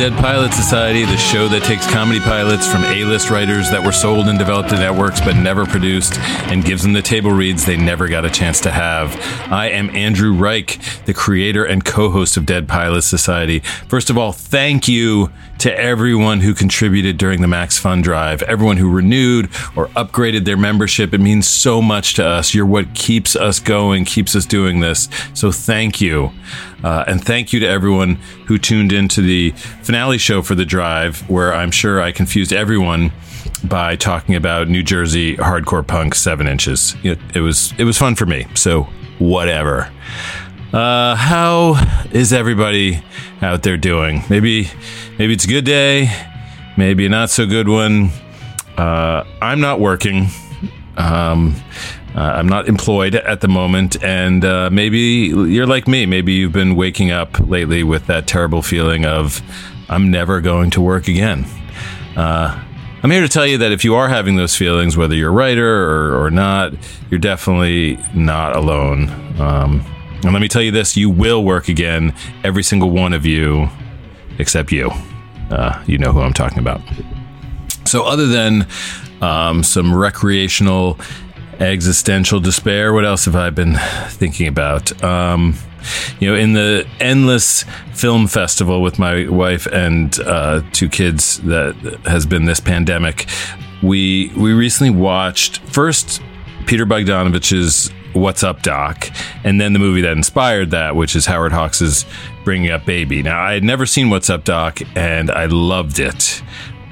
Dead Pilot Society, the show that takes comedy pilots from A-list writers that were sold and developed to networks but never produced and gives them the table reads they never got a chance to have. I am Andrew Reich, the creator and co-host of Dead Pilot Society. First of all, thank you to everyone who contributed during the MaxFun Drive, everyone who renewed or upgraded their membership. It means so much to us. You're what keeps us going, keeps us doing this. So thank you. Uh, and thank you to everyone who tuned into the finale show for the drive, where I'm sure I confused everyone by talking about New Jersey hardcore punk seven inches. It, it was it was fun for me. So whatever. Uh, how is everybody out there doing? Maybe maybe it's a good day, maybe not so good one. Uh, I'm not working. Um, uh, I'm not employed at the moment, and uh, maybe you're like me. Maybe you've been waking up lately with that terrible feeling of I'm never going to work again. Uh, I'm here to tell you that if you are having those feelings, whether you're a writer or, or not, you're definitely not alone. Um, and let me tell you this you will work again, every single one of you, except you. Uh, you know who I'm talking about. So, other than um, some recreational existential despair. What else have I been thinking about? Um, you know, in the endless film festival with my wife and uh, two kids that has been this pandemic, we we recently watched first Peter Bogdanovich's What's Up Doc, and then the movie that inspired that, which is Howard Hawks's Bringing Up Baby. Now, I had never seen What's Up Doc, and I loved it.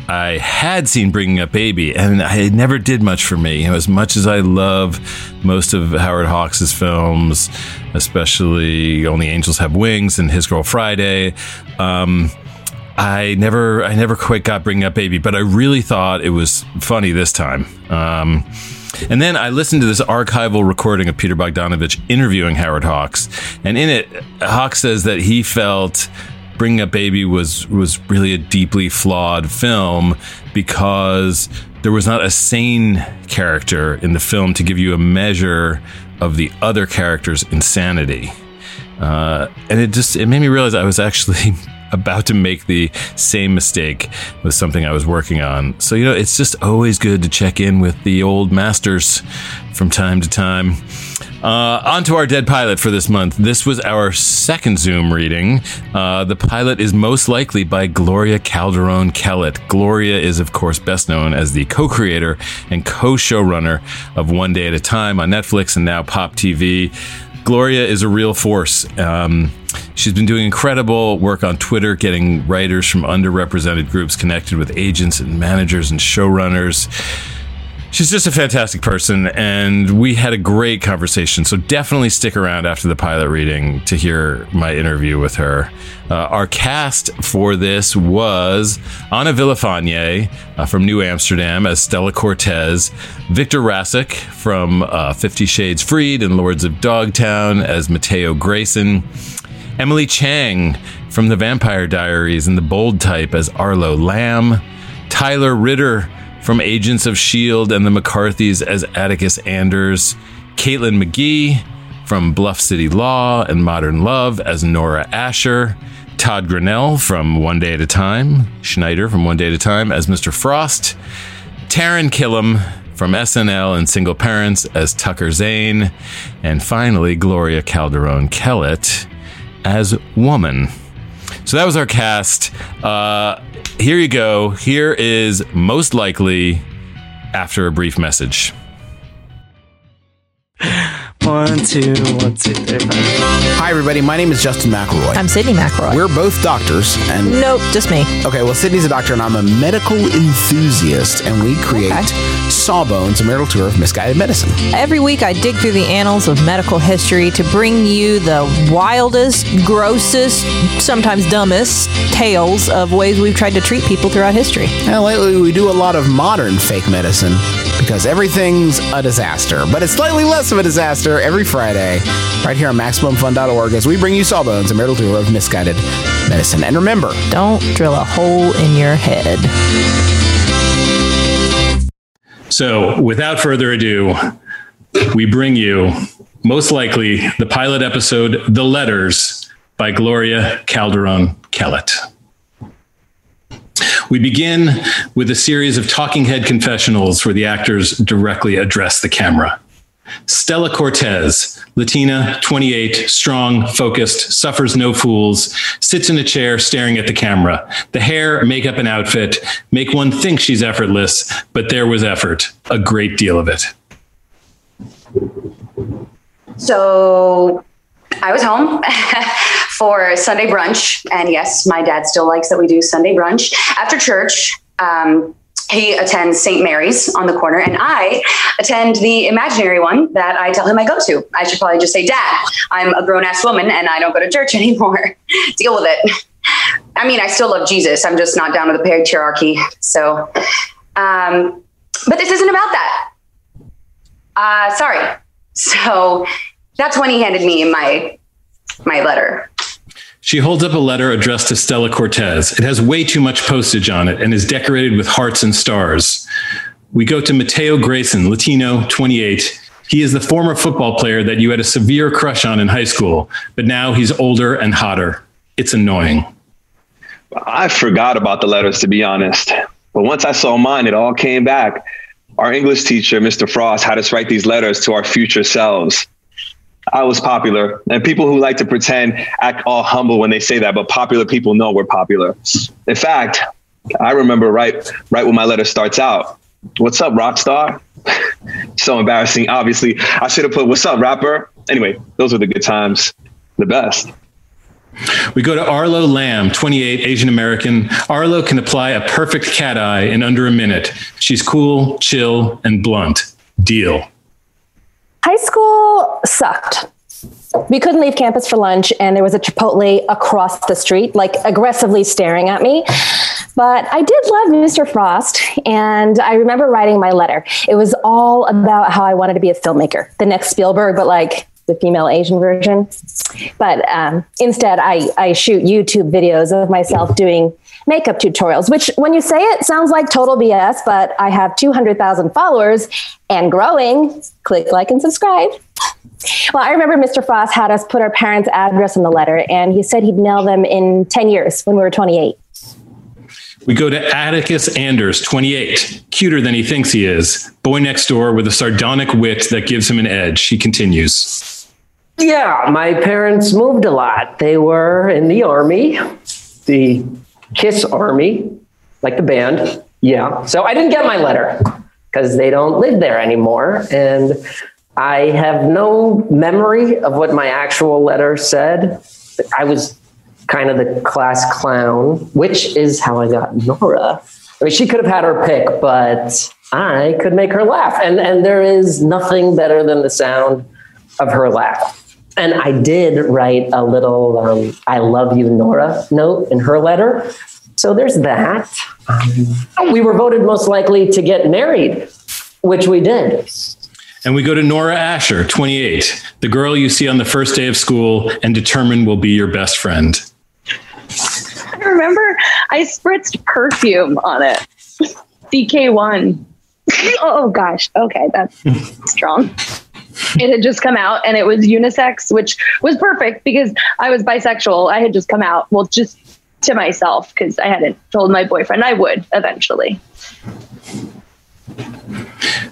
I had seen Bringing Up Baby, and it never did much for me. You know, as much as I love most of Howard Hawks' films, especially Only Angels Have Wings and His Girl Friday, um, I never, I never quite got Bringing Up Baby, but I really thought it was funny this time. Um, and then I listened to this archival recording of Peter Bogdanovich interviewing Howard Hawks, and in it, Hawks says that he felt Bringing Up Baby was was really a deeply flawed film because there was not a sane character in the film to give you a measure of the other character's insanity. Uh, and it just it made me realize I was actually about to make the same mistake with something I was working on. So you know, it's just always good to check in with the old masters from time to time. Uh, on to our dead pilot for this month. This was our second Zoom reading. Uh, the pilot is most likely by Gloria Calderón Kellett. Gloria is, of course, best known as the co creator and co showrunner of One Day at a Time on Netflix and now Pop TV. Gloria is a real force. Um, she's been doing incredible work on Twitter, getting writers from underrepresented groups connected with agents and managers and showrunners she's just a fantastic person and we had a great conversation. So definitely stick around after the pilot reading to hear my interview with her. Uh, our cast for this was Ana Villafañe uh, from New Amsterdam as Stella Cortez, Victor Rasuk from uh, Fifty Shades Freed and Lords of Dogtown as Matteo Greyson, Emily Chang from The Vampire Diaries and The Bold Type as Arlo Lam, Tyler Ritter from Agents of S.H.I.E.L.D. and the McCarthys as Atticus Anders, Caitlin McGee from Bluff City Law and Modern Love as Nora Asher, Todd Grinnell from One Day at a Time, Schneider from One Day at a Time as Mr. Frost, Taran Killam from SNL and Single Parents as Tucker Zayne, and finally Gloria Calderón Kellett as Woman. So that was our cast. Uh, here you go. Here is most likely after a brief message. One, two, one, two, three, five. Hi, everybody. My name is Justin McElroy. I'm Sydnee McElroy. We're both doctors, and nope, just me. okay. Well, Sydnee's a doctor, and I'm a medical enthusiast, and we create Okay. Sawbones, a marital tour of misguided medicine. Every week, I dig through the annals of medical history to bring you the wildest, grossest, sometimes dumbest tales of ways we've tried to treat people throughout history. And lately, we do a lot of modern fake medicine because everything's a disaster, but it's slightly less of a disaster every Friday, right here on MaximumFun.org as we bring you Sawbones, a marital tour of misguided medicine. And remember, don't drill a hole in your head. So, without further ado, we bring you most likely the pilot episode, The Letters by Gloria Calderón Kellett. We begin with a series of talking head confessionals where the actors directly address the camera. Stella Cortez, Latina, 28, strong, focused, suffers no fools, sits in a chair staring at the camera. The hair, makeup, and outfit make one think she's effortless, but there was effort, a great deal of it. So I was home for Sunday brunch. And yes, my dad still likes that we do Sunday brunch. After church, um, he attends St. Mary's on the corner, and I attend the imaginary one that I tell him I go to. I should probably just say, Dad, I'm a grown ass woman and I don't go to church anymore. Deal with it. I mean, I still love Jesus. I'm just not down with the patriarchy. So, um, but this isn't about that. Uh, sorry. So that's when he handed me my my letter. She holds up a letter addressed to Stella Cortez. It has way too much postage on it and is decorated with hearts and stars. We go to Matteo Greyson, Latino, 28. He is the former football player that you had a severe crush on in high school, but now he's older and hotter. It's annoying. I forgot about the letters, to be honest. But once I saw mine, it all came back. Our English teacher, Mr. Frost, had us write these letters to our future selves. I was popular. And people who like to pretend act all humble when they say that, but popular people know we're popular. In fact, I remember right right when my letter starts out. What's up, rock star? so embarrassing. Obviously, I should have put what's up, rapper. Anyway, those were the good times. The best. We go to Arlo Lam, 28, Asian American. Arlo can apply a perfect cat eye in under a minute. She's cool, chill, and blunt. Deal. High school sucked. We couldn't leave campus for lunch, and there was a Chipotle across the street, like aggressively staring at me. But I did love Mr. Frost, and I remember writing my letter. It was all about how I wanted to be a filmmaker, the next Spielberg, but like the female Asian version. But um, instead, I, I shoot YouTube videos of myself doing makeup tutorials, which when you say it sounds like total BS, but I have 200,000 followers and growing. Click like and subscribe. Well, I remember Mr. Frost had us put our parents' address in the letter, and he said he'd mail them in 10 years when we were 28. We go to Atticus Anders, 28, cuter than he thinks he is. Boy next door with a sardonic wit that gives him an edge. He continues. Yeah, my parents moved a lot. They were in the army, the Kiss Army, like the band. Yeah. So I didn't get my letter because they don't live there anymore. And I have no memory of what my actual letter said. I was kind of the class clown, which is how I got Nora. I mean, she could have had her pick, but I could make her laugh. And, and there is nothing better than the sound of her laugh. And I did write a little um, I love you, Nora note in her letter. So there's that. Um, we were voted most likely to get married, which we did. And we go to Nora Asher, 28, the girl you see on the first day of school and determine will be your best friend. I remember I spritzed perfume on it. CK1. oh gosh. Okay, that's strong it had just come out and it was unisex, which was perfect because I was bisexual. I had just come out, well, just to myself because I hadn't told my boyfriend I would eventually.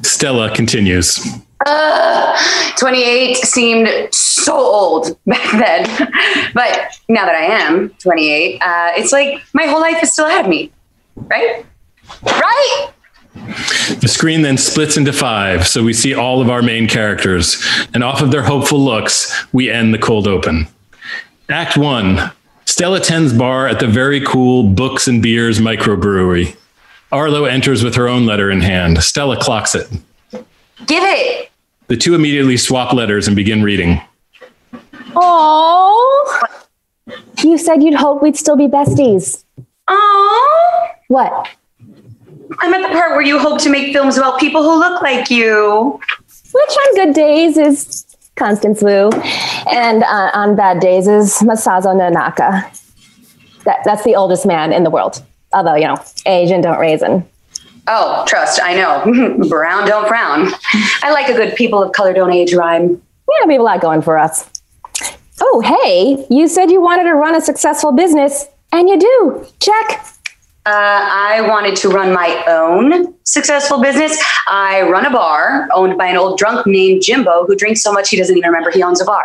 Stella continues. Uh, 28 seemed so old back then. but now that I am 28, uh, it's like my whole life is still ahead of me. Right? Right? The screen then splits into five, so we see all of our main characters, and off of their hopeful looks, we end the cold open. Act one Stella Ten's bar at the very cool Books and Beers microbrewery. Arlo enters with her own letter in hand. Stella clocks it. Give it. The two immediately swap letters and begin reading. Oh, you said you'd hope we'd still be besties. Oh, What? I'm at the part where you hope to make films about people who look like you. Which on good days is Constance Wu, and uh, on bad days is Masazo Nonaka. That, that's the oldest man in the world. Although, you know, Asian don't raisin. Oh, trust, I know. Brown don't frown. I like a good people of color don't age rhyme. Yeah, we have a lot going for us. Oh, hey, you said you wanted to run a successful business, and you do. Check. Uh, I wanted to run my own successful business. I run a bar owned by an old drunk named Jimbo who drinks so much he doesn't even remember he owns a bar.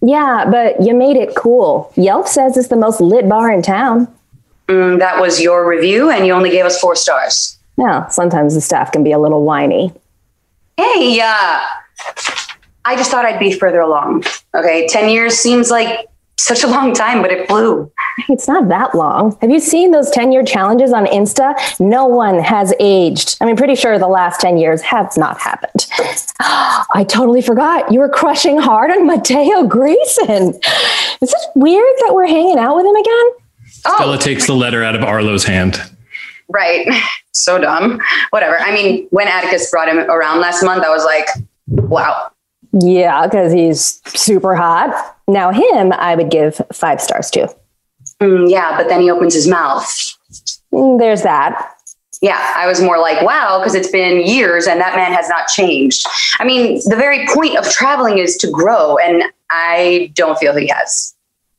Yeah, but you made it cool. Yelp says it's the most lit bar in town. Mm, that was your review, and you only gave us four stars. Yeah, sometimes the staff can be a little whiny. Hey, uh, I just thought I'd be further along. Okay, 10 years seems like such a long time, but it flew. It's not that long. Have you seen those 10 year challenges on Insta? No one has aged. I mean, pretty sure the last 10 years have not happened. I totally forgot. You were crushing hard on Matteo Greyson. Is it weird that we're hanging out with him again? Oh. Stella Oh, takes the letter out of Arlo's hand. right. So dumb. Whatever. I mean, when Atticus brought him around last month, I was like, wow. Yeah, because he's super hot. Now, him, I would give five stars to. Mm, yeah, but then he opens his mouth. Mm, There's that. Yeah, I was more like, wow, because it's been years and that man has not changed. I mean, the very point of traveling is to grow, and I don't feel he has.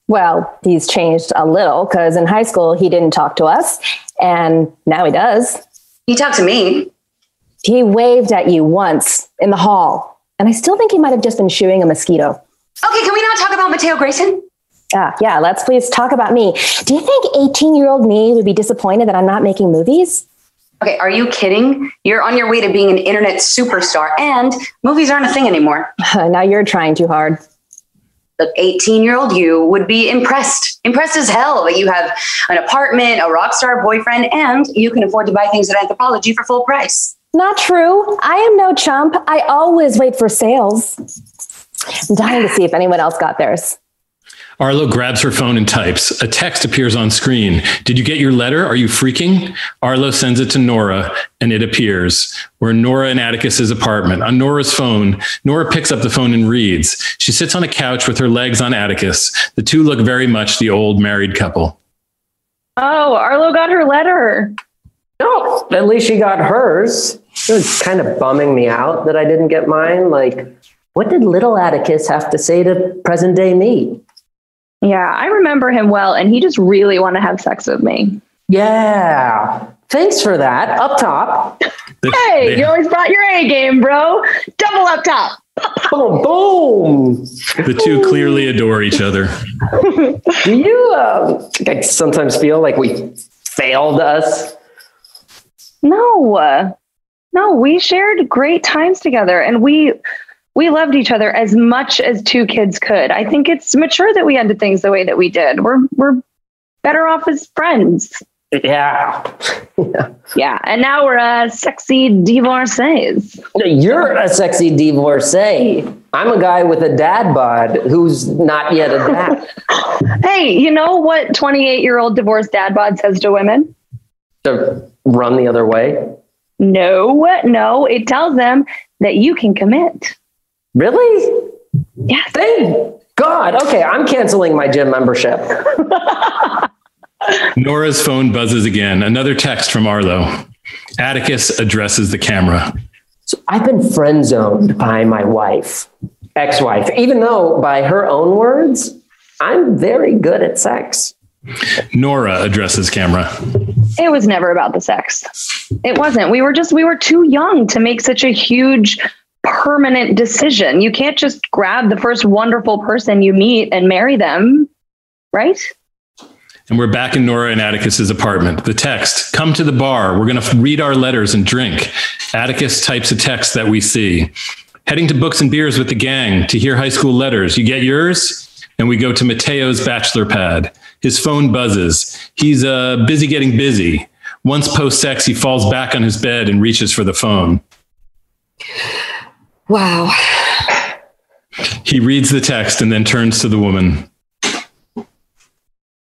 Well, he's changed a little because in high school, he didn't talk to us, and now he does. He talked to me. He waved at you once in the hall, and I still think he might have just been shooing a mosquito. Okay, can we not talk about Matteo Greyson? Ah, yeah, let's please talk about me. Do you think 18 year old me would be disappointed that I'm not making movies? Okay, are you kidding? You're on your way to being an internet superstar, and movies aren't a thing anymore. now you're trying too hard. The 18 year old you would be impressed, impressed as hell that you have an apartment, a rock star boyfriend, and you can afford to buy things at Anthropologie for full price. Not true. I am no chump. I always wait for sales. I'm dying to see if anyone else got theirs. Arlo grabs her phone and types. A text appears on screen. Did you get your letter? Are you freaking? Arlo sends it to Nora and it appears. We're in Nora and Atticus's apartment. On Nora's phone, Nora picks up the phone and reads. She sits on a couch with her legs on Atticus. The two look very much the old married couple. Oh, Arlo got her letter. No, at least she got hers. It was kind of bumming me out that I didn't get mine. Like, what did little Atticus have to say to present day me? Yeah, I remember him well, and he just really wanted to have sex with me. Yeah. Thanks for that. Up top. They- Hey, they- you always brought your A game, bro. Double up top. Boom, boom. the two clearly adore each other. Do you uh, like sometimes feel like we failed us? No, uh, no, we shared great times together, and we we loved each other as much as two kids could. I think it's mature that we ended things the way that we did. We're we're better off as friends. Yeah. yeah. Yeah, and now we're uh, sexy divorcees. You're a sexy divorcee. I'm a guy with a dad bod who's not yet a dad. Hey, you know what 28 year old divorced dad bod says to women? to run the other way. No, no, it tells them that you can commit. Really? Yes. Thank God. Okay, I'm canceling my gym membership. Nora's phone buzzes again. Another text from Arlo. Atticus addresses the camera. So I've been friend zoned by my wife, ex wife, even though, by her own words, I'm very good at sex. Nora addresses camera. It was never about the sex. It wasn't. We were just, we were too young to make such a huge permanent decision. You can't just grab the first wonderful person you meet and marry them, right? And we're back in Nora and Atticus's apartment. The text, come to the bar. We're going to read our letters and drink. Atticus types a text that we see. Heading to books and beers with the gang to hear high school letters. You get yours? And we go to Matteo's bachelor pad. His phone buzzes. He's uh, busy getting busy. Once post sex, he falls back on his bed and reaches for the phone. Wow. He reads the text and then turns to the woman.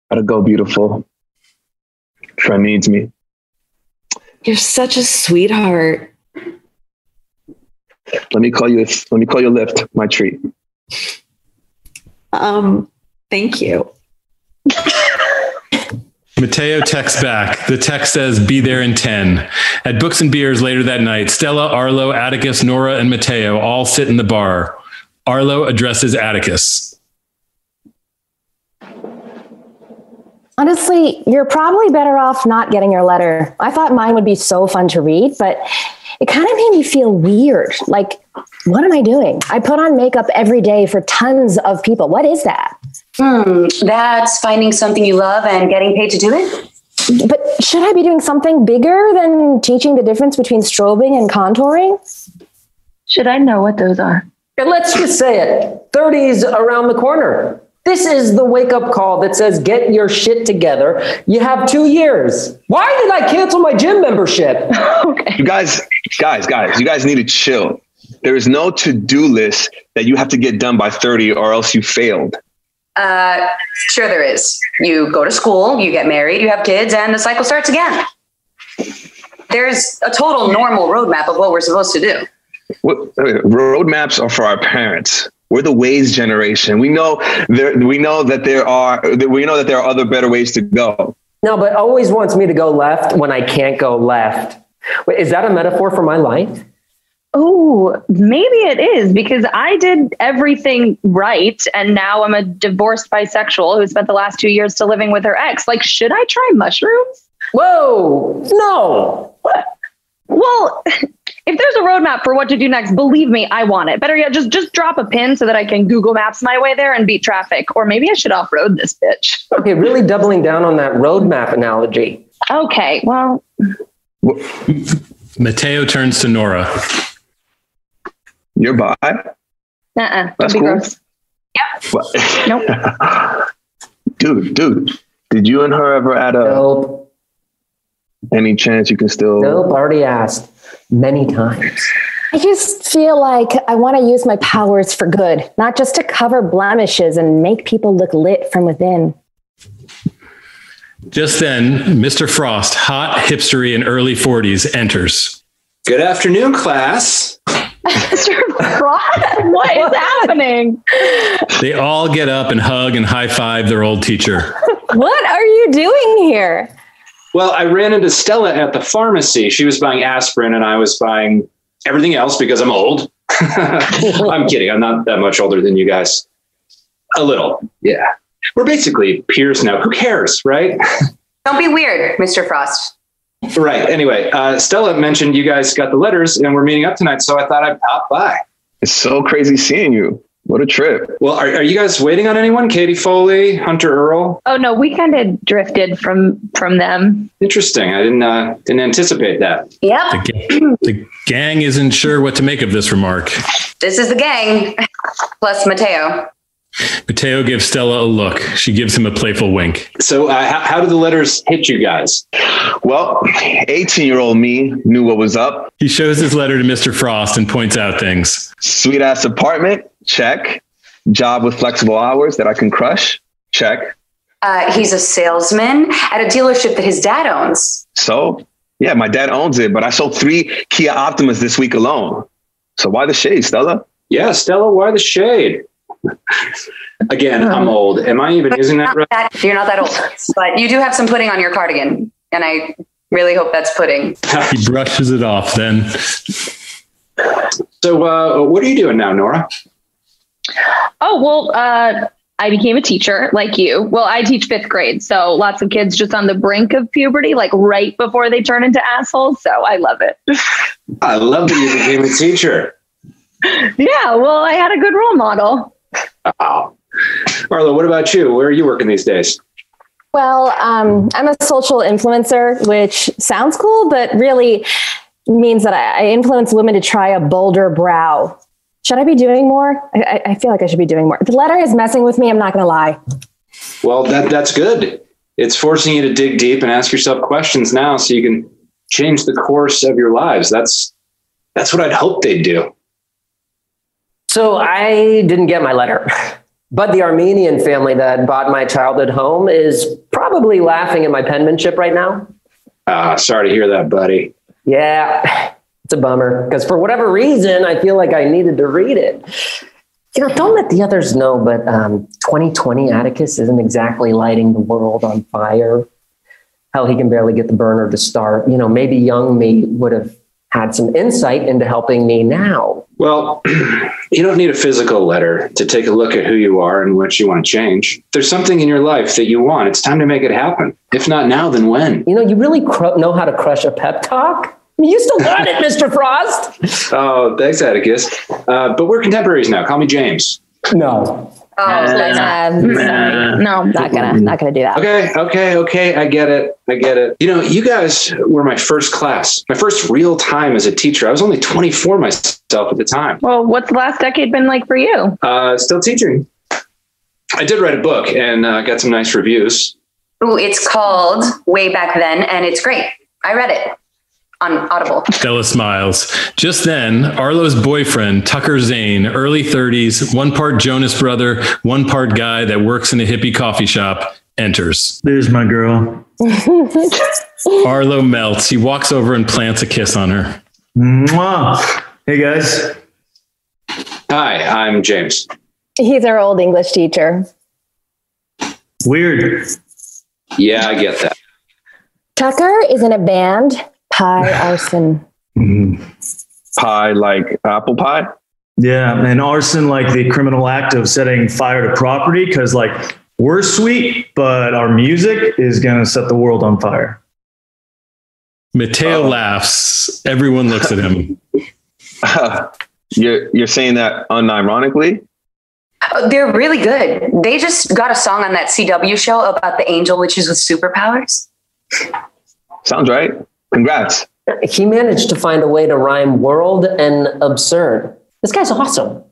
Gotta go, beautiful. Friend needs me. You're such a sweetheart. Let me call you. Let me call you Lyft. My treat. Um, thank you. Matteo texts back. The text says, Be there in 10. At Books and Beers later that night, Stella, Arlo, Atticus, Nora, and Matteo all sit in the bar. Arlo addresses Atticus. Honestly, you're probably better off not getting your letter. I thought mine would be so fun to read, but it kind of made me feel weird. Like, what am I doing? I put on makeup every day for tons of people. What is that? Hmm, that's finding something you love and getting paid to do it. But should I be doing something bigger than teaching the difference between strobing and contouring? Should I know what those are? And let's just say it 30's around the corner. This is the wake up call that says, get your shit together. You have two years. Why did I cancel my gym membership? You guys, guys, guys, you guys need to chill. There is no to do list that you have to get done by 30 or else you failed. Uh, sure, there is. You go to school, you get married, you have kids, and the cycle starts again. There's a total normal roadmap of what we're supposed to do. What, roadmaps are for our parents. We're the Waze generation. We know there. We know that there are. We know that there are other better ways to go. No, but always wants me to go left when I can't go left. Wait, is that a metaphor for my life? Oh, maybe it is because I did everything right. And now I'm a divorced bisexual who spent the last two years still living with her ex. Like, should I try mushrooms? Whoa, no. Well, if there's a roadmap for what to do next, believe me, I want it. Better yet, just just drop a pin so that I can Google Maps my way there and beat traffic. Or maybe I should off road this bitch. Okay, really doubling down on that roadmap analogy. Okay, well, Matteo turns to Nora. You're bi. uh-uh. Don't That's be cool. gross. What? Nope. dude, dude, did you and her ever at a Nope, any chance you can still? nope, already asked many times. I just feel like I want to use my powers for good, not just to cover blemishes and make people look lit from within. Just then, Mr. Frost, hot, hipstery, and early 40s, enters. Good afternoon, class. Mr. Frost, what is happening? They all get up and hug and high five their old teacher. What are you doing here? Well, I ran into Stella at the pharmacy. She was buying aspirin and I was buying everything else because I'm old. I'm kidding. I'm not that much older than you guys. A little. Yeah. We're basically peers now. Who cares, right? Don't be weird, Mr. Frost. right. Anyway, uh, Stella mentioned you guys got the letters and we're meeting up tonight. So I thought I'd pop by. It's so crazy seeing you. What a trip. Well, are, are you guys waiting on anyone? Katie Foley, Hunter Earl? Oh no, we kind of drifted from from them. Interesting. I didn't uh, didn't anticipate that. Yep, The, ga- the gang isn't sure what to make of this remark. this is the gang, plus Matteo. Matteo gives Stella a look. She gives him a playful wink. So, uh, how, how did the letters hit you guys? Well, 18 year old me knew what was up. He shows his letter to Mr. Frost and points out things. Sweet ass apartment, check. Job with flexible hours that I can crush, check. Uh, he's a salesman at a dealership that his dad owns. So, yeah, my dad owns it, but I sold three Kia Optimas this week alone. So why the shade, Stella? Yeah, Stella, why the shade? Again, I'm old. Am I even using that right? that, you're not that old, but you do have some pudding on your cardigan, and I really hope that's pudding. He brushes it off then. So, uh, what are you doing now, Nora? Oh well, uh, I became a teacher like you. Well, I teach fifth grade, so lots of kids just on the brink of puberty, like right before they turn into assholes. So I love it. I love that you became a teacher. yeah, well, I had a good role model. Arlo, what about you? Where are you working these days? Well, um, I'm a social influencer, which sounds cool, but really means that I, I influence women to try a bolder brow. Should I be doing more? I, I- I feel like I should be doing more. The letter is messing with me. I'm not going to lie. Well, that that's good. It's forcing you to dig deep and ask yourself questions now so you can change the course of your lives. That's that's what I'd hope they'd do. So I didn't get my letter. But the Armenian family that bought my childhood home is probably laughing at my penmanship right now. Ah, sorry to hear that, buddy. Yeah, it's a bummer because for whatever reason, I feel like I needed to read it. You know, don't let the others know, but um, 2020 Atticus isn't exactly lighting the world on fire. Hell, he can barely get the burner to start. You know, maybe young me would have had some insight into helping me now. Well, you don't need a physical letter to take a look at who you are and what you want to change. There's something in your life that you want, it's time to make it happen. If not now, then when? You know, you really cr- know how to crush a pep talk. I mean, you still got it, Mr. Frost. Oh, thanks, Atticus. Uh, but we're contemporaries now. Call me James. No. Oh, Nah. sorry. No, not gonna, not gonna do that. Okay, okay, okay. I get it. I get it. You know, you guys were my first class, my first real time as a teacher. I was only 24 myself at the time. Well, what's the last decade been like for you? Uh, still teaching. I did write a book and uh, got some nice reviews. Ooh, it's called Way Back Then, and it's great. I read it on Audible. Stella smiles. Just then, Arlo's boyfriend, Tucker Zayne, early 30s, one part Jonas brother, one part guy that works in a hippie coffee shop, enters. There's my girl. Arlo melts. He walks over and plants a kiss on her. Mwah. Hey guys. Hi, I'm James. He's our old English teacher. Weird. Yeah, I get that. Tucker is in a band, Pie Arson. Mm-hmm. Pie like apple pie. Yeah, and arson like the criminal act of setting fire to property because like we're sweet, but our music is gonna set the world on fire. Matteo laughs. Everyone looks at him. you're you're saying that unironically? Oh, they're really good. They just got a song on that CW show about the angel witches with superpowers. Sounds right. Congrats. He managed to find a way to rhyme world and absurd. This guy's awesome.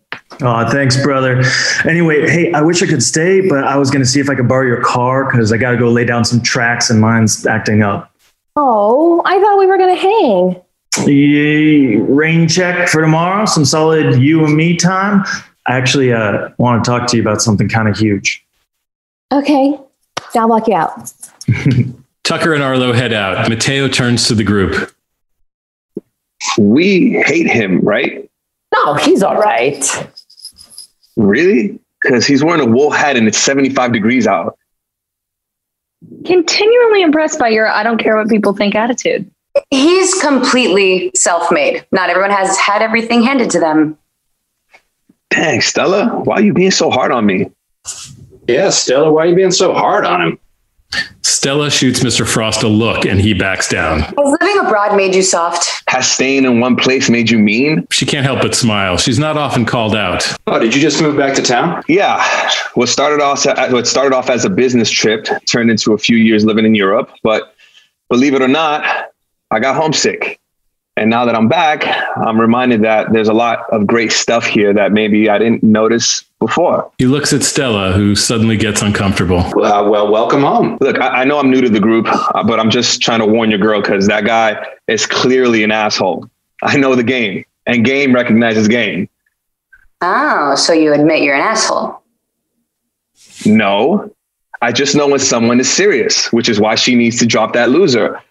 Oh, thanks, brother. Anyway, hey, I wish I could stay, but I was gonna see if I could borrow your car because I gotta go lay down some tracks and mine's acting up. Oh, I thought we were gonna hang. Yay, rain check for tomorrow. Some solid you and me time. I actually uh, want to talk to you about something kind of huge. Okay, I'll block you out. Tucker and Arlo head out. Matteo turns to the group. We hate him, right? No, he's all right. Really? Because he's wearing a wool hat and it's 75 degrees out. Continually impressed by your I don't care what people think attitude. He's completely self made. Not everyone has had everything handed to them. Dang, Stella, why are you being so hard on me? Yeah, Stella, why are you being so hard on him? Stella shoots Mr. Frost a look and he backs down. Has living abroad made you soft? Has staying in one place made you mean? She can't help but smile. She's not often called out. Oh, did you just move back to town? Yeah. What started off uh, what started off as a business trip turned into a few years living in Europe. But believe it or not, I got homesick. And now that I'm back, I'm reminded that there's a lot of great stuff here that maybe I didn't notice before. He looks at Stella, who suddenly gets uncomfortable. Uh, well, welcome home. Look, I, I know I'm new to the group, uh, but I'm just trying to warn your girl because that guy is clearly an asshole. I know the game, and game recognizes game. Oh, so you admit you're an asshole. No, I just know when someone is serious, which is why she needs to drop that loser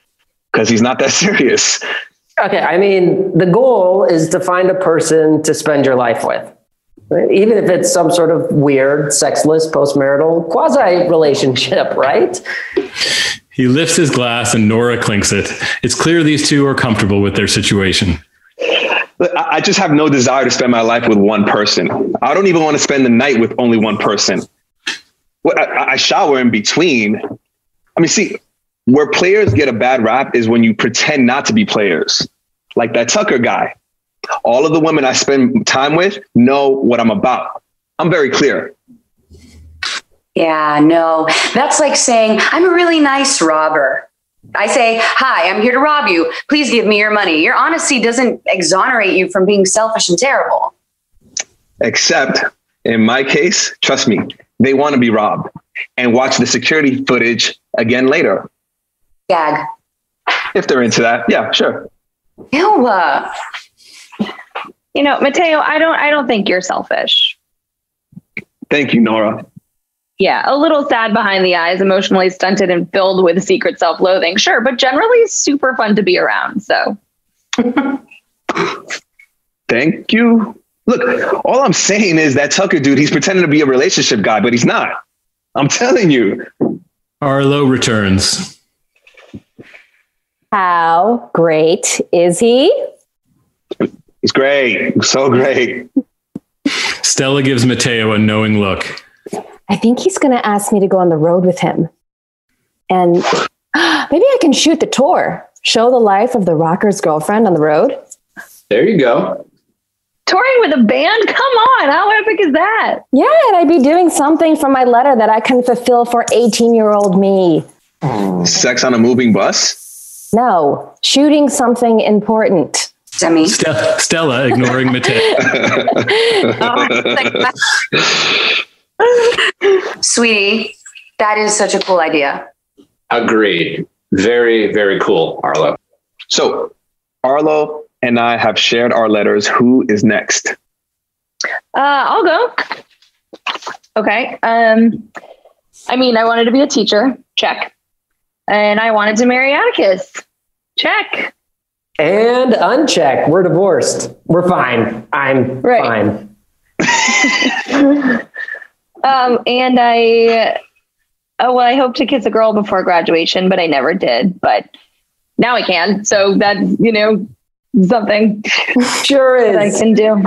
because he's not that serious. Okay, I mean, the goal is to find a person to spend your life with. right? Even if it's some sort of weird, sexless, postmarital, quasi relationship, right? He lifts his glass and Nora clinks it. It's clear these two are comfortable with their situation. I I just have no desire to spend my life with one person. I don't even want to spend the night with only one person. I, I shower in between. I mean, see, where players get a bad rap is when you pretend not to be players, like that Tucker guy. All of the women I spend time with know what I'm about. I'm very clear. Yeah, no. That's like saying, I'm a really nice robber. I say, Hi, I'm here to rob you. Please give me your money. Your honesty doesn't exonerate you from being selfish and terrible. Except in my case, trust me, they want to be robbed and watch the security footage again later. Gag. If they're into that. Yeah, sure. Ew. You know, Matteo, I don't I don't think you're selfish. Thank you, Nora. Yeah, a little sad behind the eyes, emotionally stunted and filled with secret self-loathing. Sure, but generally super fun to be around. So Thank you. Look, all I'm saying is that Tucker dude, he's pretending to be a relationship guy, but he's not. I'm telling you. Arlo returns. How great is he? He's great. So great. Stella gives Matteo a knowing look. I think he's going to ask me to go on the road with him. And maybe I can shoot the tour, show the life of the rocker's girlfriend on the road. There you go. touring with a band? Come on, how epic is that? Yeah, and I'd be doing something from my letter that I can fulfill for 18 year old me. Sex on a moving bus? No, shooting something important. Demi. Ste- Stella ignoring Matteo. Sweetie, that is such a cool idea. Agreed. Very, very cool, Arlo. So, Arlo and I have shared our letters. Who is next? Uh, I'll go. Okay. Um, I mean, I wanted to be a teacher. Check. And I wanted to marry Atticus. Check. And uncheck. We're divorced. We're fine. I'm Right. fine. Um, and I, oh, well, I hope to kiss a girl before graduation, but I never did. But now I can. So that's, you know, something Sure that I can do.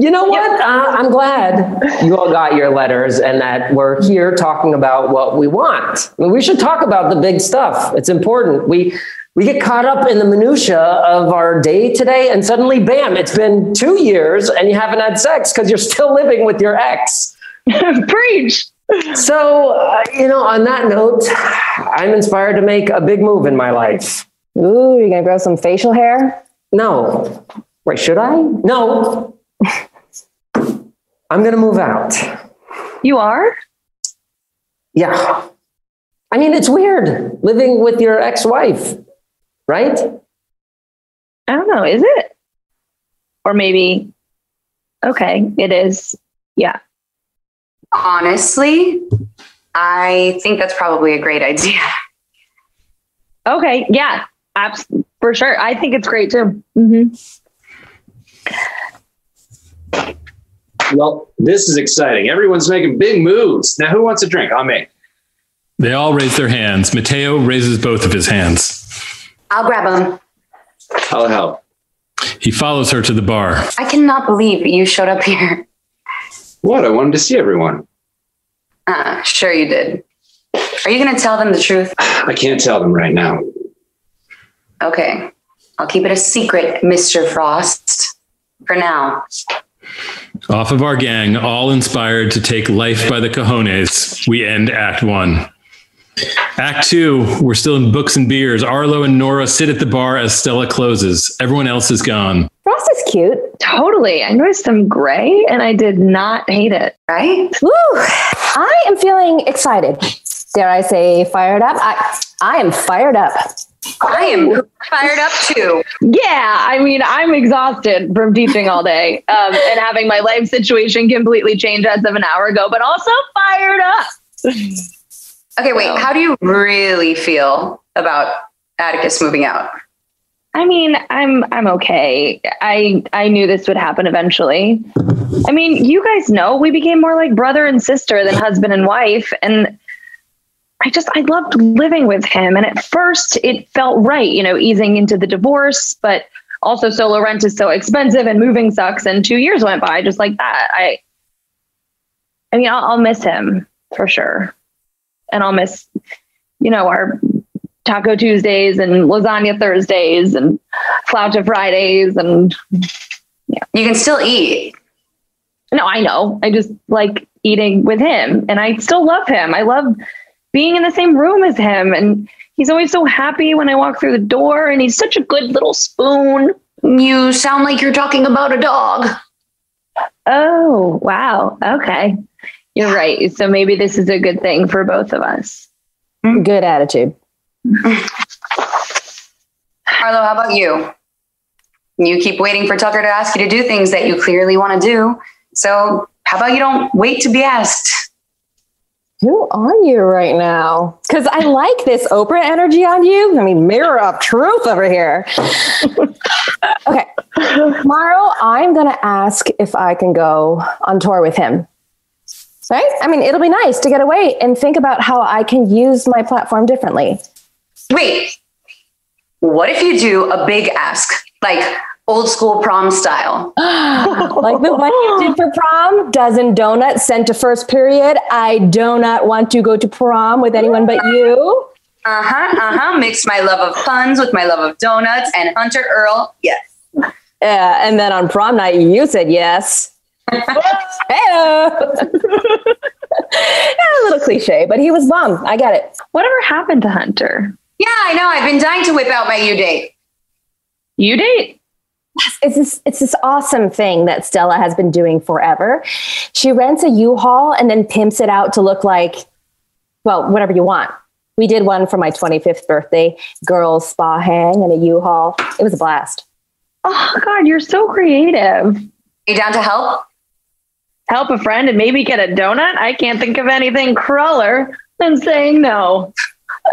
You know what? Uh, I'm glad you all got your letters and that we're here talking about what we want. I mean, we should talk about the big stuff. It's important. We we get caught up in the minutia of our day today, and suddenly, bam! It's been two years, and you haven't had sex because you're still living with your ex. Preach. So, uh, you know, on that note, I'm inspired to make a big move in my life. Ooh, you're going to grow some facial hair? No. Wait, should I? No. I'm going to move out. You are? Yeah. I mean, it's weird living with your ex wife, right? I don't know. Is it? Or maybe, okay, it is. Yeah. Honestly, I think that's probably a great idea. Okay. Yeah. Abs- for sure. I think it's great too. hmm Well, this is exciting. Everyone's making big moves. Now, who wants a drink? I'll make. They all raise their hands. Matteo raises both of his hands. I'll grab them. I'll help. He follows her to the bar. I cannot believe you showed up here. What? I wanted to see everyone. Uh, sure you did. Are you going to tell them the truth? I can't tell them right now. Okay. I'll keep it a secret, Mr. Frost. For now. Off of our gang, all inspired to take life by the cojones, we end Act One. Act Two, we're still in books and beers. Arlo and Nora sit at the bar as Stella closes. Everyone else is gone. Frost is cute. Totally. I noticed some gray and I did not hate it. Right? Woo! I am feeling excited. Dare I say fired up? I, I am fired up. I am fired up too. Yeah. I mean, I'm exhausted from teaching all day um, and having my life situation completely change as of an hour ago, but also fired up. Okay, wait. So- How do you really feel about Atticus moving out? I mean, I'm I'm okay. I I knew this would happen eventually. I mean, you guys know we became more like brother and sister than husband and wife and I just I loved living with him and at first it felt right, you know, easing into the divorce, but also solo rent is so expensive and moving sucks and 2 years went by just like that. I I mean, I'll, I'll miss him for sure. And I'll miss you know, our Taco Tuesdays and lasagna Thursdays and flauta Fridays and You can still eat. no, I know. I just like eating with him and I still love him. I love being in the same room as him and he's always so happy when I walk through the door and he's such a good little spoon. You sound like you're talking about a dog. Oh, wow. Okay. You're right. So maybe this is a good thing for both of us. Good attitude. Arlo, how about you? You keep waiting for Tucker to ask you to do things that you clearly want to do. So, how about you don't wait to be asked? Who are you right now? Because I like this Oprah energy on you. I mean, mirror of truth over here. okay. Tomorrow, I'm going to ask if I can go on tour with him. Right? I mean, it'll be nice to get away and think about how I can use my platform differently. Wait, what if you do a big ask, like old school prom style? like the one you did for prom, dozen donuts sent to first period. I do not want to go to prom with anyone but you. Uh huh, uh huh. Mixed my love of puns with my love of donuts and Hunter Earl. Yes. Yeah, and then on prom night, you said yes. Hello. a little cliche, but he was bummed. I get it. Whatever happened to Hunter? Yeah, I know. I've been dying to whip out my U date. U date? It's this, it's this awesome thing that Stella has been doing forever. She rents a U-Haul and then pimps it out to look like, well, whatever you want. We did one for my 25th birthday, girls spa hang in a U-Haul. It was a blast. Oh God, you're so creative. You down to help? Help a friend and maybe get a donut? I can't think of anything cruller than saying no.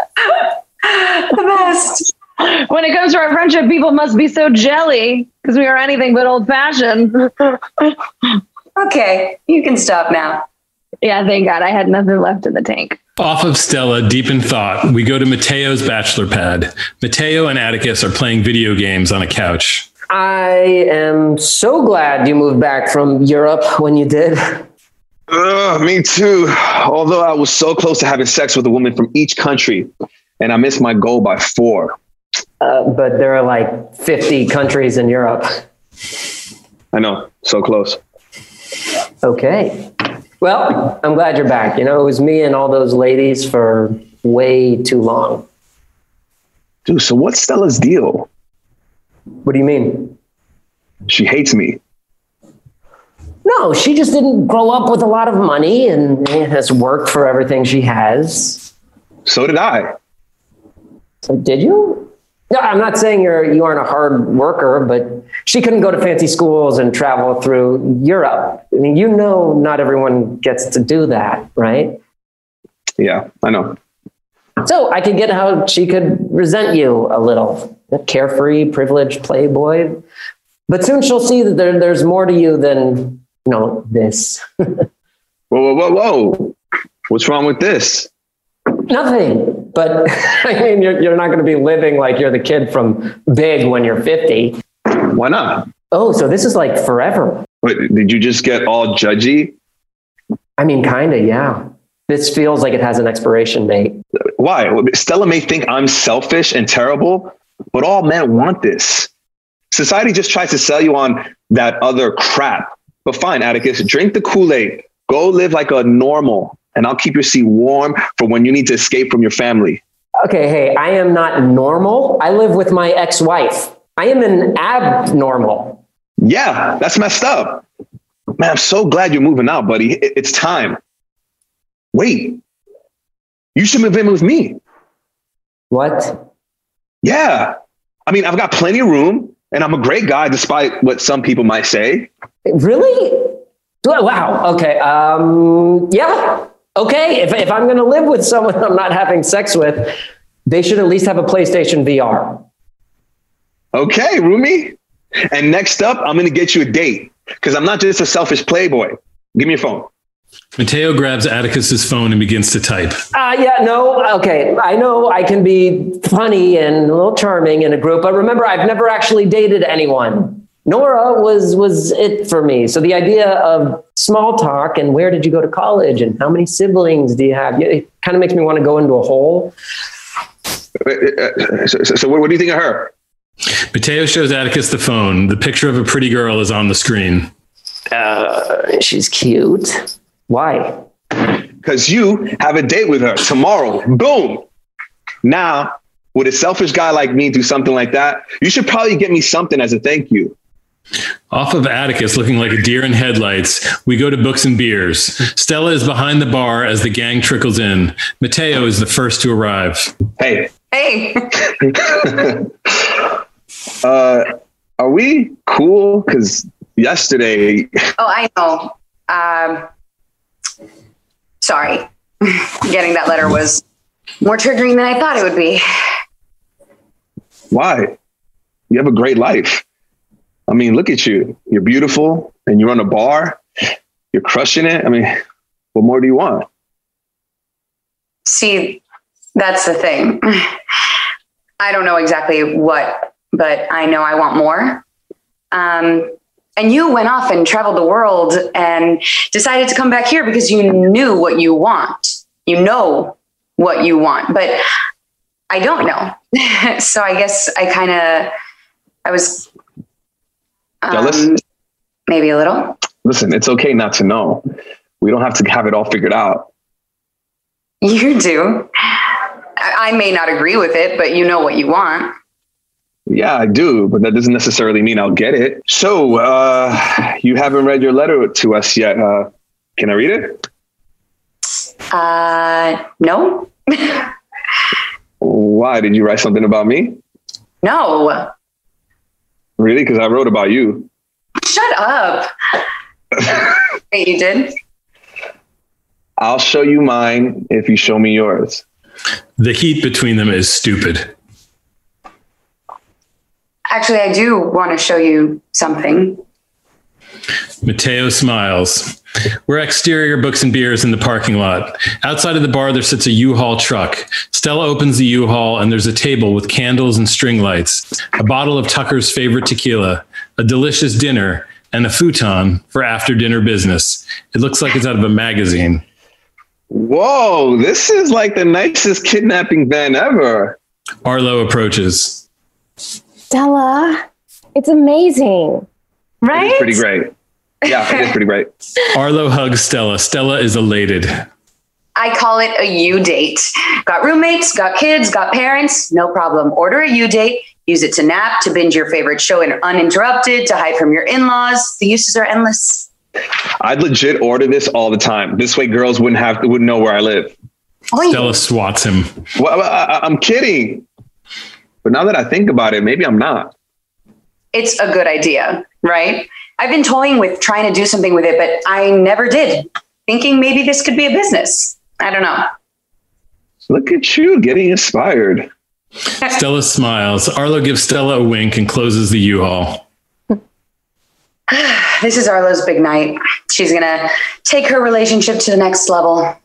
the best. When it comes to our friendship, people must be so jelly because we are anything but old fashioned. okay, you can stop now. Yeah, thank God. I had nothing left in the tank. Off of Stella, deep in thought, we go to Matteo's bachelor pad. Matteo and Atticus are playing video games on a couch. I am so glad you moved back from Europe when you did. Uh, me too. Although I was so close to having sex with a woman from each country, and I missed my goal by four. Uh, but there are like 50 countries in Europe. I know, so close. Okay. Well, I'm glad you're back. You know, it was me and all those ladies for way too long. Dude, so what's Stella's deal? What do you mean? She hates me. No, she just didn't grow up with a lot of money and has worked for everything she has. So did I. So did you? No, I'm not saying you're you aren't a hard worker, but she couldn't go to fancy schools and travel through Europe. I mean, you know, not everyone gets to do that, right? Yeah, I know. So I could get how she could resent you a little, a carefree, privileged playboy. But soon she'll see that there, there's more to you than you know this. whoa, whoa, whoa, whoa! What's wrong with this? Nothing. But I mean, you're, you're not going to be living like you're the kid from Big when you're 50. Why not? Oh, so this is like forever. Wait, did you just get all judgy? I mean, kind of, yeah. This feels like it has an expiration date. Why? Stella may think I'm selfish and terrible, but all men want this. Society just tries to sell you on that other crap. But fine, Atticus, drink the Kool Aid. Go live like a normal, and I'll keep your seat warm for when you need to escape from your family. Okay, hey, I am not normal. I live with my ex wife. I am an abnormal. Yeah, that's messed up. Man, I'm so glad you're moving out, buddy. It's time. Wait, you should move in with me. What? Yeah. I mean, I've got plenty of room and I'm a great guy, despite what some people might say. Really? Wow. Okay. Um, yeah. Okay. If, if I'm going to live with someone I'm not having sex with, they should at least have a PlayStation VR. Okay, roomie. And next up, I'm going to get you a date because I'm not just a selfish playboy. Give me your phone. Matteo grabs Atticus's phone and begins to type. Uh, yeah, no, okay. I know I can be funny and a little charming in a group, but remember, I've never actually dated anyone. Nora was was it for me. So the idea of small talk and where did you go to college and how many siblings do you have? It kind of makes me want to go into a hole. So, so what do you think of her? Matteo shows Atticus the phone. The picture of a pretty girl is on the screen. Uh, she's cute. Why? Because you have a date with her tomorrow. Boom. Now, would a selfish guy like me do something like that? You should probably get me something as a thank you. Off of Atticus, looking like a deer in headlights, we go to Books and Beers. Stella is behind the bar as the gang trickles in. Matteo is the first to arrive. Hey, Hey, uh, are we cool? Because yesterday, oh, I know. Um, sorry. Getting that letter was more triggering than I thought it would be. why? You have a great life. I mean, look at you. You're beautiful and you run a bar. You're crushing it. I mean, what more do you want? See, that's the thing. I don't know exactly what, but I know I want more. Um, and you went off and traveled the world and decided to come back here because you knew what you want. You know what you want, but I don't know. so I guess I kind of, I was Jealous? um, maybe a little. Listen, it's okay not to know. We don't have to have it all figured out. You do. I I may not agree with it, but you know what you want. Yeah, I do, but that doesn't necessarily mean I'll get it. So, uh, you haven't read your letter to us yet. Uh, can I read it? Uh, no, Why? Did you write something about me? no. Really? Because I wrote about you. Shut up. Wait, you did? I'll show you mine if you show me yours. The heat between them is stupid. Actually, I do want to show you something. Matteo smiles. We're exterior books and beers in the parking lot. Outside of the bar, there sits a U-Haul truck. Stella opens the U-Haul and there's a table with candles and string lights, a bottle of Tucker's favorite tequila, a delicious dinner, and a futon for after dinner business. It looks like it's out of a magazine. Whoa, this is like the nicest kidnapping van ever. Arlo approaches. Stella, it's amazing. It is pretty great. Yeah, it is pretty great. Arlo hugs Stella. Stella is elated. I call it a U date. Got roommates, got kids, got parents, no problem. Order a U date, use it to nap, to binge your favorite show in uninterrupted, to hide from your in laws. The uses are endless. I'd legit order this all the time. This way, girls wouldn't have wouldn't know where I live. Stella swats him. Well, I, I'm kidding. But now that I think about it, maybe I'm not. It's a good idea, right? I've been toying with trying to do something with it, but I never did, thinking maybe this could be a business. I don't know. Look at you getting inspired. Stella smiles. Arlo gives Stella a wink and closes the U-Haul. This is Arlo's big night. She's going to take her relationship to the next level.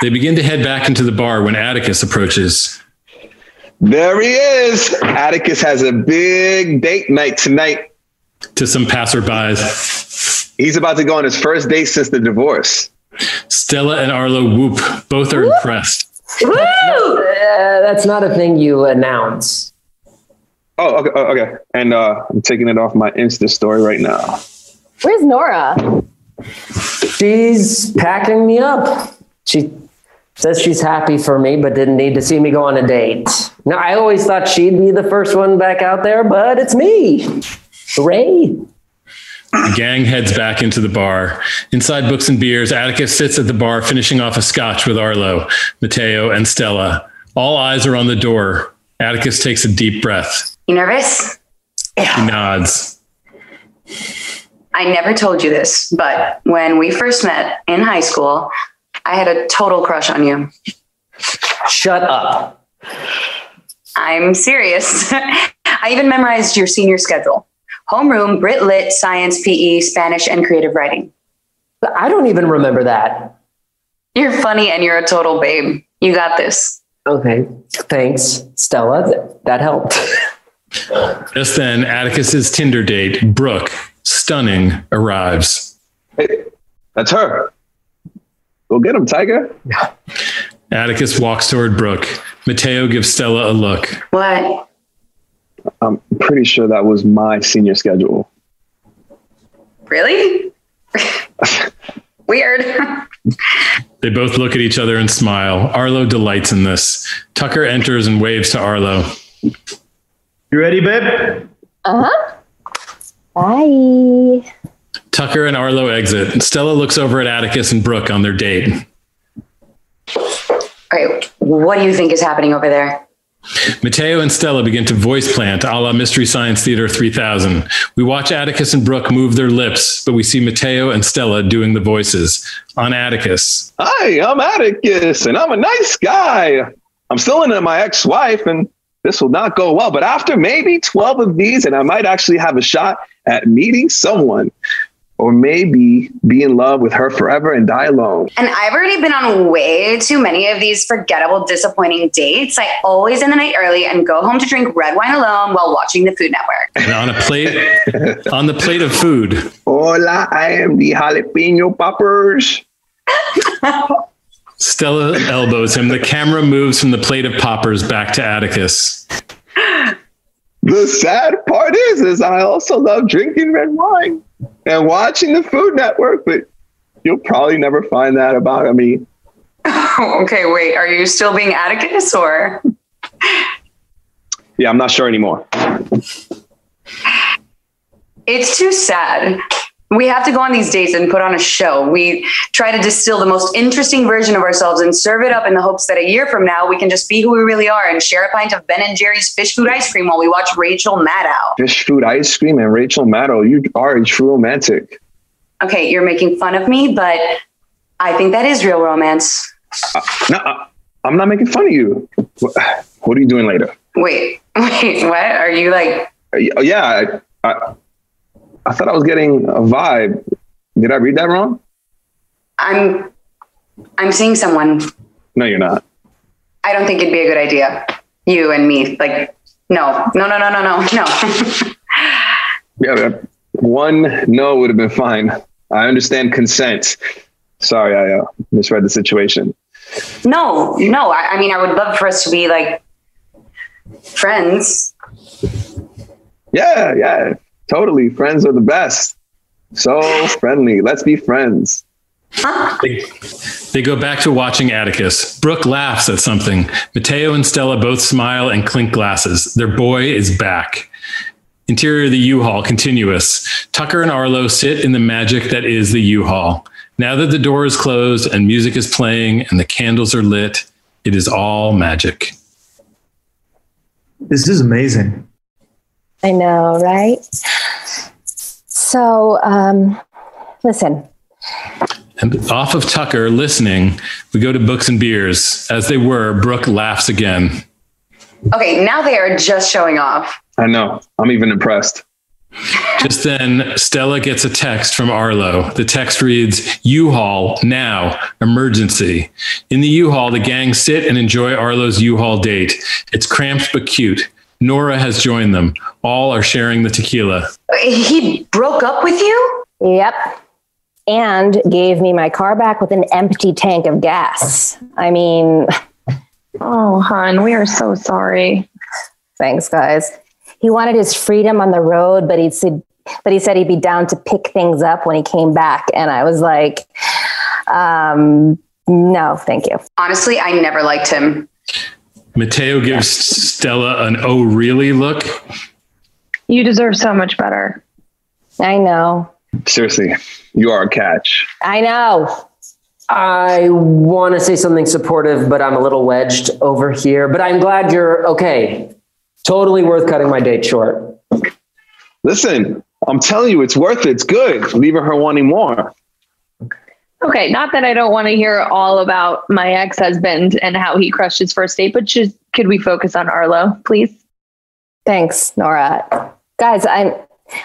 They begin to head back into the bar when Atticus approaches. There he is. Atticus has a big date night tonight. To some passerbys. He's about to go on his first date since the divorce. Stella and Arlo whoop. Both are impressed. Uh, that's not a thing you announce. Oh, okay. oh, okay. And uh, I'm taking it off my Insta story right now. Where's Nora? She's packing me up. She says she's happy for me, but didn't need to see me go on a date. Now, I always thought she'd be the first one back out there, but it's me. Hooray. The gang heads back into the bar. Inside Books and Beers, Atticus sits at the bar finishing off a scotch with Arlo, Matteo, and Stella. All eyes are on the door. Atticus takes a deep breath. You nervous? He nods. I never told you this, but when we first met in high school, I had a total crush on you. Shut up. I'm serious. I even memorized your senior schedule homeroom, Brit Lit, science, PE, Spanish, and creative writing. I don't even remember that. You're funny and you're a total babe. You got this. Okay. Thanks, Stella. Th- That helped. Just then, Atticus's Tinder date, Brooke, stunning, arrives. Hey, that's her. Go get him, Tiger. Atticus walks toward Brooke. Matteo gives Stella a look. What? I'm pretty sure that was my senior schedule. Really? Weird. They both look at each other and smile. Arlo delights in this. Tucker enters and waves to Arlo. You ready, babe? Uh huh. Bye. Tucker and Arlo exit. Stella looks over at Atticus and Brooke on their date. All right, what do you think is happening over there? Matteo and Stella begin to voice plant a la Mystery Science Theater 3000. We watch Atticus and Brooke move their lips, but we see Matteo and Stella doing the voices. On Atticus, Hi, I'm Atticus, and I'm a nice guy. I'm still into my ex-wife, and this will not go well. But after maybe 12 of these, and I might actually have a shot at meeting someone, or maybe be in love with her forever and die alone. And I've already been on way too many of these forgettable, disappointing dates. I always end the night early and go home to drink red wine alone while watching the Food Network. and on a plate, on the plate of food, Hola, I am the jalapeno poppers. Stella elbows him. The camera moves from the plate of poppers back to Atticus. The sad part is, is I also love drinking red wine and watching the Food Network, but you'll probably never find that about me. okay, wait, are you still being Atticus or? Yeah, I'm not sure anymore. It's too sad. We have to go on these dates and put on a show. We try to distill the most interesting version of ourselves and serve it up in the hopes that a year from now we can just be who we really are and share a pint of Ben and Jerry's Phish Food ice cream while we watch Rachel Maddow. Phish Food ice cream and Rachel Maddow, you are a true romantic. Okay, you're making fun of me, but I think that is real romance. No, I- I'm not making fun of you. What what are you doing later? Wait, wait, what? Are you like, Uh, Yeah, I, I, I thought I was getting a vibe. Did I read that wrong? I'm, I'm seeing someone. No, you're not. I don't think it'd be a good idea. You and me, like, no, no, no, no, no, no, no. Yeah, one no would have been fine. I understand consent. Sorry, I uh, misread the situation. No, no. I, I mean, I would love for us to be like friends. Yeah, yeah, totally. Friends are the best. So friendly. Let's be friends. They, they go back to watching Atticus. Brooke laughs at something. Matteo and Stella both smile and clink glasses. Their boy is back. Interior of the U-Haul, continuous. Tucker and Arlo sit in the magic that is the U-Haul. Now that the door is closed and music is playing and the candles are lit, it is all magic. This is amazing. I know, right? So, um, listen, And off of Tucker listening, we go to books and beers. As they were, Brooke laughs again. Okay, now they are just showing off. I know. I'm even impressed. Just then, Stella gets a text from Arlo. The text reads, U-Haul, now, emergency. In the U-Haul, the gang sit and enjoy Arlo's U-Haul date. It's cramped but cute. Nora has joined them. All are sharing the tequila. He broke up with you? Yep. And gave me my car back with an empty tank of gas. I mean, Oh, hon, we are so sorry. thanks, guys. He wanted his freedom on the road, but he said, but he said he'd be down to pick things up when he came back. And I was like, um, no, thank you. Honestly, I never liked him. Matteo gives Stella an oh really look. You deserve so much better. I know. Seriously, you are a catch. I know. I want to say something supportive, but I'm a little wedged over here. But I'm glad you're okay. Totally worth cutting my date short. Listen, I'm telling you, it's worth it. It's good. Leaving her wanting more. Okay, not that I don't want to hear all about my ex husband and how he crushed his first date, but just could we focus on Arlo, please? Thanks, Nora. Guys, I'm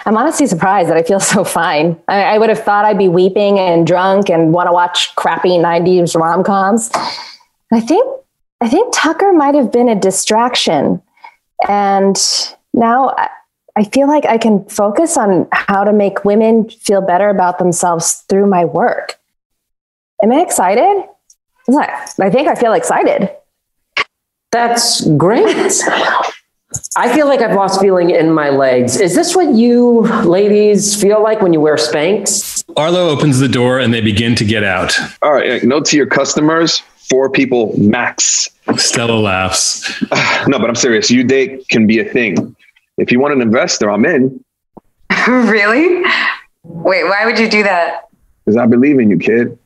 I'm honestly surprised that I feel so fine. I, I would have thought I'd be weeping and drunk and want to watch crappy '90s rom coms. I think I think Tucker might have been a distraction, and now I, I feel like I can focus on how to make women feel better about themselves through my work. Am I excited? I think I feel excited. That's great. I feel like I've lost feeling in my legs. Is this what you ladies feel like when you wear Spanx? Arlo opens the door and they begin to get out. All right, note to your customers: four people max. Stella laughs. No, but I'm serious. U date can be a thing. If you want an investor, I'm in. really? Wait, why would you do that? Because I believe in you, kid.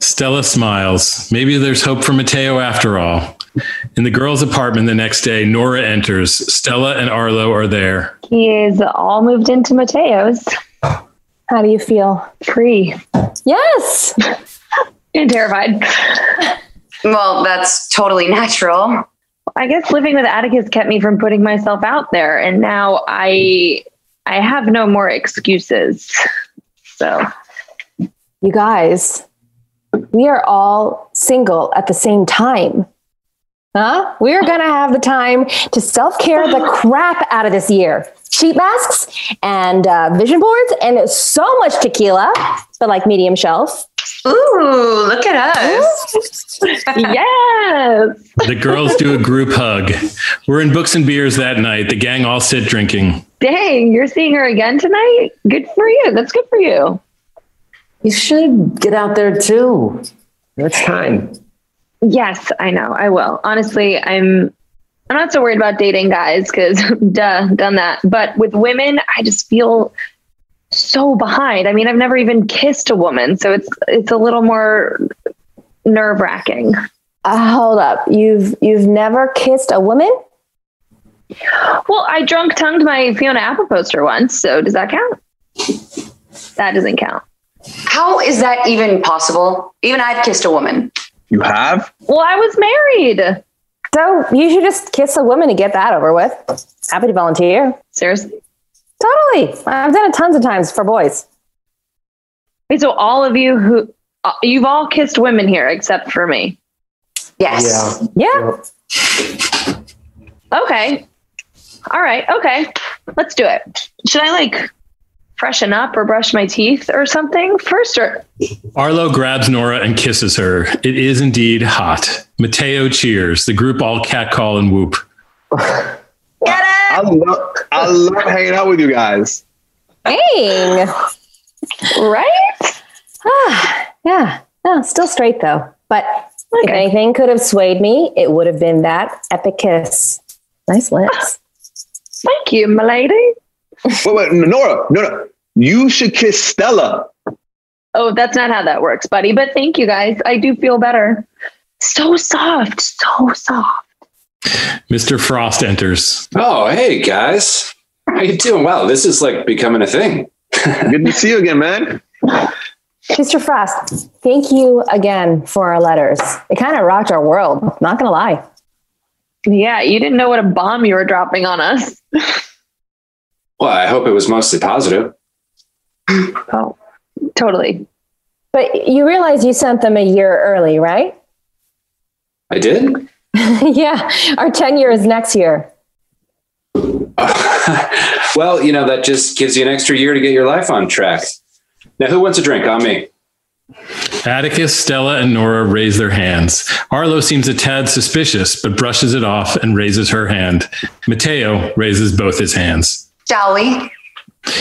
Stella smiles. Maybe there's hope for Matteo after all. In the girls' apartment the next day, Nora enters. Stella and Arlo are there. He is all moved into Matteo's. How do you feel? Free. Yes. and terrified. Well, that's totally natural. I guess living with Atticus kept me from putting myself out there, and now I I have no more excuses. So You guys, we are all single at the same time. Huh? We're going to have the time to self care the crap out of this year. Sheet masks and uh, vision boards and so much tequila, but like medium shelf. Ooh, look at us. yes. The girls do a group hug. We're in Books and Beers that night. The gang all sit drinking. Dang, you're seeing her again tonight? Good for you. That's good for you. You should get out there too. It's time. Yes, I know. I will. Honestly, I'm I'm not so worried about dating guys because duh, done that. But with women, I just feel so behind. I mean, I've never even kissed a woman, so it's it's a little more nerve wracking. Uh, hold up. You've you've never kissed a woman? Well, I drunk tongued my Fiona Apple poster once, so does that count? That doesn't count. How is that even possible? Even I've kissed a woman. You have? Well, I was married. So you should just kiss a woman to get that over with. Happy to volunteer. Seriously? Totally. I've done it tons of times for boys. Wait, so all of you who uh, you've all kissed women here except for me. Yes. Yeah. Okay. All right. Okay. Let's do it. Should I like freshen up or brush my teeth or something first or Arlo grabs Nora and kisses her. It is indeed hot. Matteo cheers. The group all catcall and whoop. I love, I love hanging out with you guys. Dang. right? Ah, yeah. No, still straight though. But if anything could have swayed me, it would have been that epic kiss. Nice lips. Thank you, my lady. Wait, wait, Nora, Nora, you should kiss Stella. Oh, that's not how that works, buddy. But thank you guys. I do feel better. So soft, so soft. Mr. Frost enters. Oh, hey guys. How are you doing? Wow, this is like becoming a thing. Good to see you again, man. Mr. Frost, thank you again for our letters. It kind of rocked our world, not gonna lie. Yeah, you didn't know what a bomb you were dropping on us. Well, I hope it was mostly positive. Oh, totally. But you realize you sent them a year early, right? I did? yeah, our tenure is next year. well, you know, that just gives you an extra year to get your life on track. Now, who wants a drink? On me. Atticus, Stella, and Nora raise their hands. Arlo seems a tad suspicious, but brushes it off and raises her hand. Matteo raises both his hands. Shall we?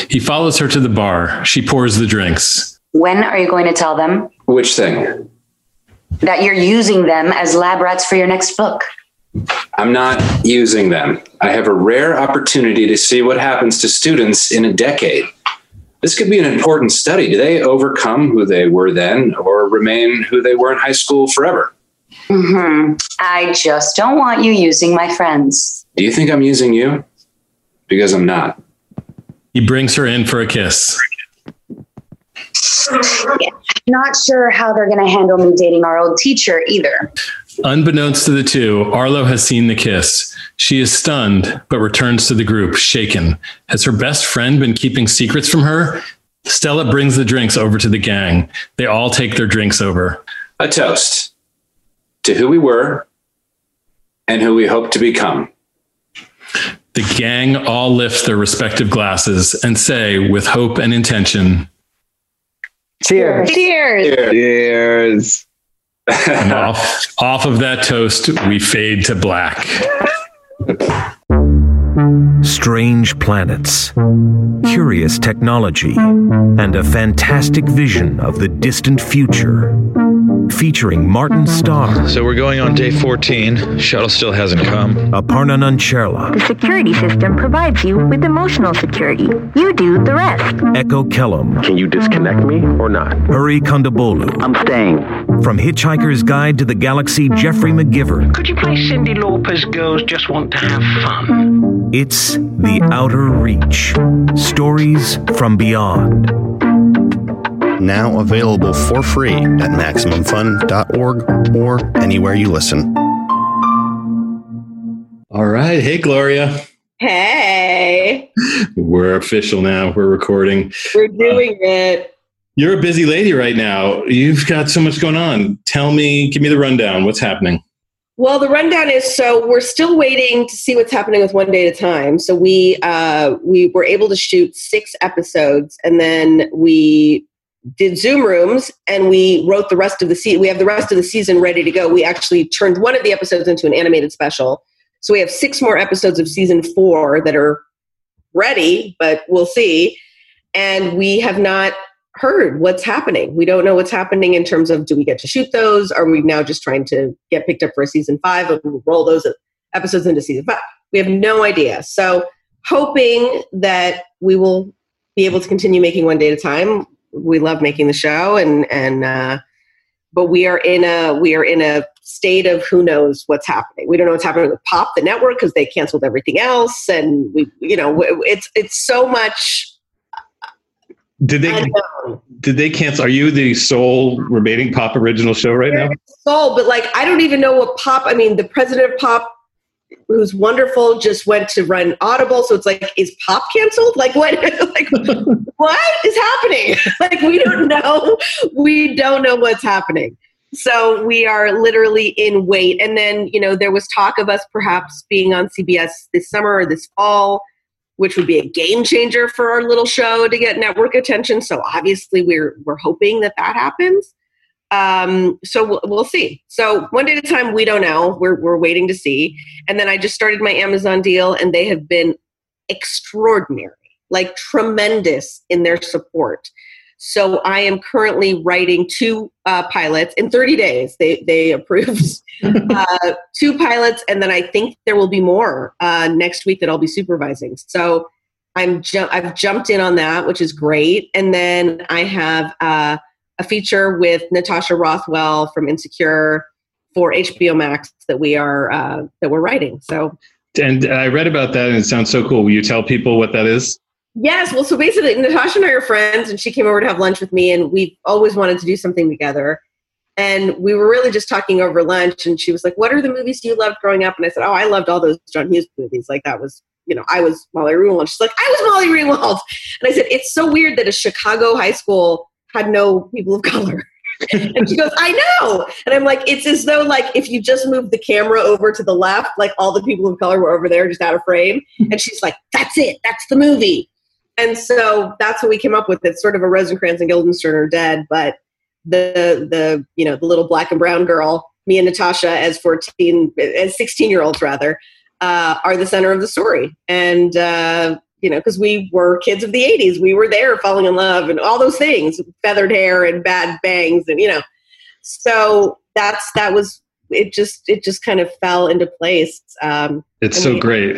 He follows her to the bar. She pours the drinks. When are you going to tell them Which thing? that you're using them as lab rats for your next book? I'm not using them. I have a rare opportunity to see what happens to students in a decade. This could be an important study. Do they overcome who they were then or remain who they were in high school forever? Mm-hmm. I just don't want you using my friends. Do you think I'm using you? Because I'm not. He brings her in for a kiss. Not sure how they're going to handle me dating our old teacher either. Unbeknownst to the two, Arlo has seen the kiss. She is stunned, but returns to the group, shaken. Has her best friend been keeping secrets from her? Stella brings the drinks over to the gang. They all take their drinks over. A toast to who we were and who we hope to become. The gang all lift their respective glasses and say, with hope and intention, Cheers. Cheers. Cheers. and off, off of that toast, we fade to black. strange planets, curious technology, and a fantastic vision of the distant future. Featuring Martin Starr, So we're going on day 14. Shuttle still hasn't come. Aparna Nancherla, The security system provides you with emotional security. You do the rest. Echo Kellum, Can you disconnect me or not? Hari Kondabolu. I'm staying. From Hitchhiker's Guide to the Galaxy, Geoffrey McGivern. Could you play Cyndi Lauper's Girls Just Want to Have Fun? It's The Outer Reach. Stories from Beyond. Now available for free at MaximumFun.org or anywhere you listen. All right. Hey, Gloria. Hey, We're official now. We're recording. we're doing uh, it. You're a busy lady right now. You've got so much going on. Tell me, give me the rundown. What's happening? Well, the rundown is so we're still waiting to see what's happening with One Day at a Time. So we uh, we were able to shoot six episodes, and then we did Zoom rooms, and we wrote the rest of the season. We have the rest of the season ready to go. We actually turned one of the episodes into an animated special. So we have six more episodes of season four that are ready, but we'll see. And we have not heard what's happening. We don't know what's happening in terms of do we get to shoot those? Are we now just trying to get picked up for a season five and we'll roll those episodes into season five? We have no idea. So hoping that we will be able to continue making one day at a time. We love making the show and and uh, but we are in a we are in a state of who knows what's happening. We don't know what's happening with Pop, the network, because they canceled everything else, and we you know it's it's so much Did they did they cancel? Are you the sole remaining pop original show right now? Sole, but like I don't even know what pop. I mean, the president of pop, who's wonderful, just went to run Audible. So it's like, is pop canceled? Like what? like what is happening? like we don't know. We don't know what's happening. So we are literally in wait. And then you know there was talk of us perhaps being on CBS this summer or this fall. Which would be a game changer for our little show to get network attention. So obviously, we're we're hoping that that happens um, so we'll, we'll see. So one day at a time, we don't know. We're we're waiting to see. And then I just started my Amazon deal, and they have been extraordinary, like tremendous in their support. So I am currently writing two uh, pilots in 30 days. They they approved uh, two pilots, and then I think there will be more uh, next week that I'll be supervising. So I'm ju- I've jumped in on that, which is great. And then I have uh, a feature with Natasha Rothwell from Insecure for HBO Max that we are uh, that we're writing. So And I read about that and it sounds so cool. Will you tell people what that is? Yes, well, so basically Natasha and I are friends, and she came over to have lunch with me, and we've always wanted to do something together. And we were really just talking over lunch, and she was like, "What are the movies you loved growing up?" And I said, "Oh, I loved all those John Hughes movies. Like that was." You know, I was Molly Ringwald. She's like, I was Molly Ringwald. And I said, it's so weird that a Chicago high school had no people of color. and she goes, I know. And I'm like, it's as though like if you just moved the camera over to the left, like all the people of color were over there just out of frame. And she's like, that's it. That's the movie. And so that's what we came up with. It's sort of a Rosencrantz and Guildenstern are dead, but the the you know the little black and brown girl, me and Natasha as 14 as 16 year olds rather, uh, are the center of the story. And uh, you know, because we were kids of the 80s. We were there falling in love and all those things, feathered hair and bad bangs and you know. So that's that was it just it just kind of fell into place. Um It's so we- great.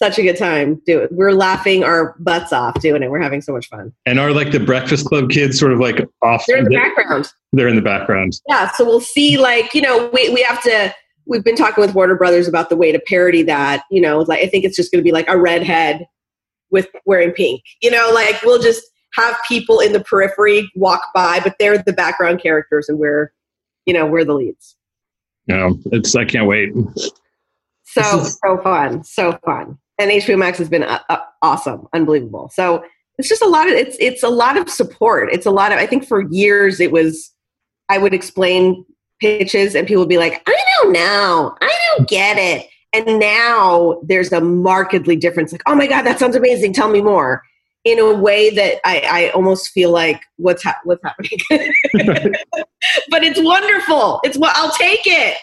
Such a good time. Do it. We're laughing our butts off doing it. We're having so much fun. And are like the Breakfast Club kids sort of like off? They're in the background. They're in the background. Yeah, so we'll see. Like you know, we we have to. We've been talking with Warner Brothers about the way to parody that. You know, like I think it's just going to be like a redhead with wearing pink. You know, like we'll just have people in the periphery walk by, but they're the background characters, and we're, you know, we're the leads. Yeah, it's I can't wait. So so fun, so fun. And HBO Max has been uh, uh, awesome, unbelievable. So it's just a lot of it's it's a lot of support. It's a lot of I think for years it was I would explain pitches and people would be like, I don't know, I don't get it. And now there's a markedly difference. Like, oh my god, that sounds amazing. Tell me more. In a way that I, I almost feel like what's ha- what's happening, but it's wonderful. It's what I'll take it.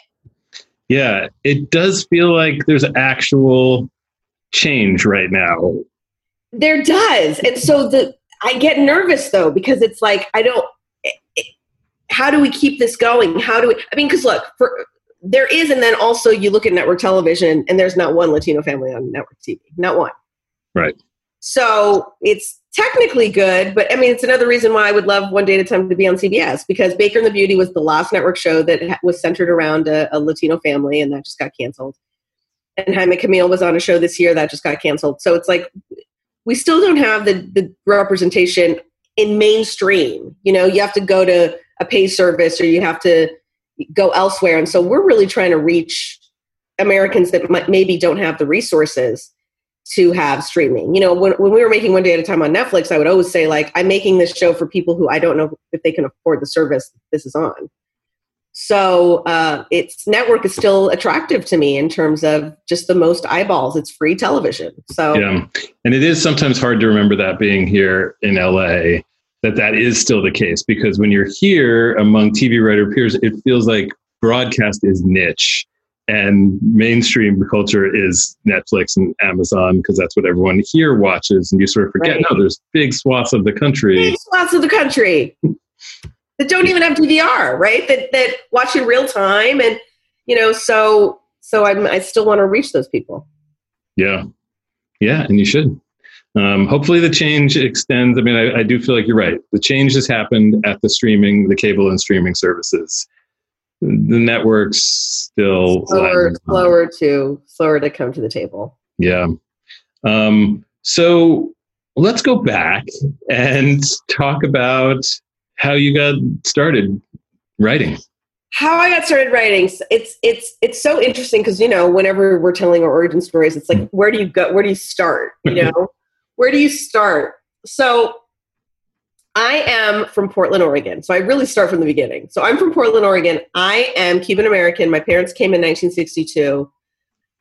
Yeah, it does feel like there's actual change right now. There does. And so the I get nervous though because it's like I don't how do we keep this going? How do we I mean cuz look, for there is and then also you look at network television and there's not one Latino family on network TV. Not one. Right. So it's technically good, but I mean, it's another reason why I would love One Day at a Time to be on CBS because Baker and the Beauty was the last network show that was centered around a, a Latino family, and that just got canceled. And Jaime Camil was on a show this year that just got canceled. So it's like we still don't have the, the representation in mainstream. You know, you have to go to a pay service or you have to go elsewhere. And so we're really trying to reach Americans that might, maybe don't have the resources to have streaming. You know, when, when we were making One Day at a Time on Netflix, I would always say, like, I'm making this show for people who I don't know if they can afford the service this is on. So uh, its network is still attractive to me in terms of just the most eyeballs. It's free television. So yeah, and it is sometimes hard to remember that being here in LA that that is still the case because when you're here among TV writer peers, it feels like broadcast is niche and mainstream culture is Netflix and Amazon because that's what everyone here watches, and you sort of forget right. no, there's big swaths of the country, big swaths of the country that don't even have DVR, right? That that watch in real time, and you know, so so I'm, I still want to reach those people. Yeah, yeah, and you should. Um, hopefully, the change extends. I mean, I, I do feel like you're right. The change has happened at the streaming, the cable and streaming services the networks still slower, slower to slower to come to the table. Yeah. Um, so let's go back and talk about how you got started writing. How I got started writing. It's it's it's so interesting because you know whenever we're telling our origin stories, it's like mm-hmm. where do you go? Where do you start? You know, where do you start? So I am from Portland, Oregon. So I really start from the beginning. So I'm from Portland, Oregon. I am Cuban American. My parents came in 1962.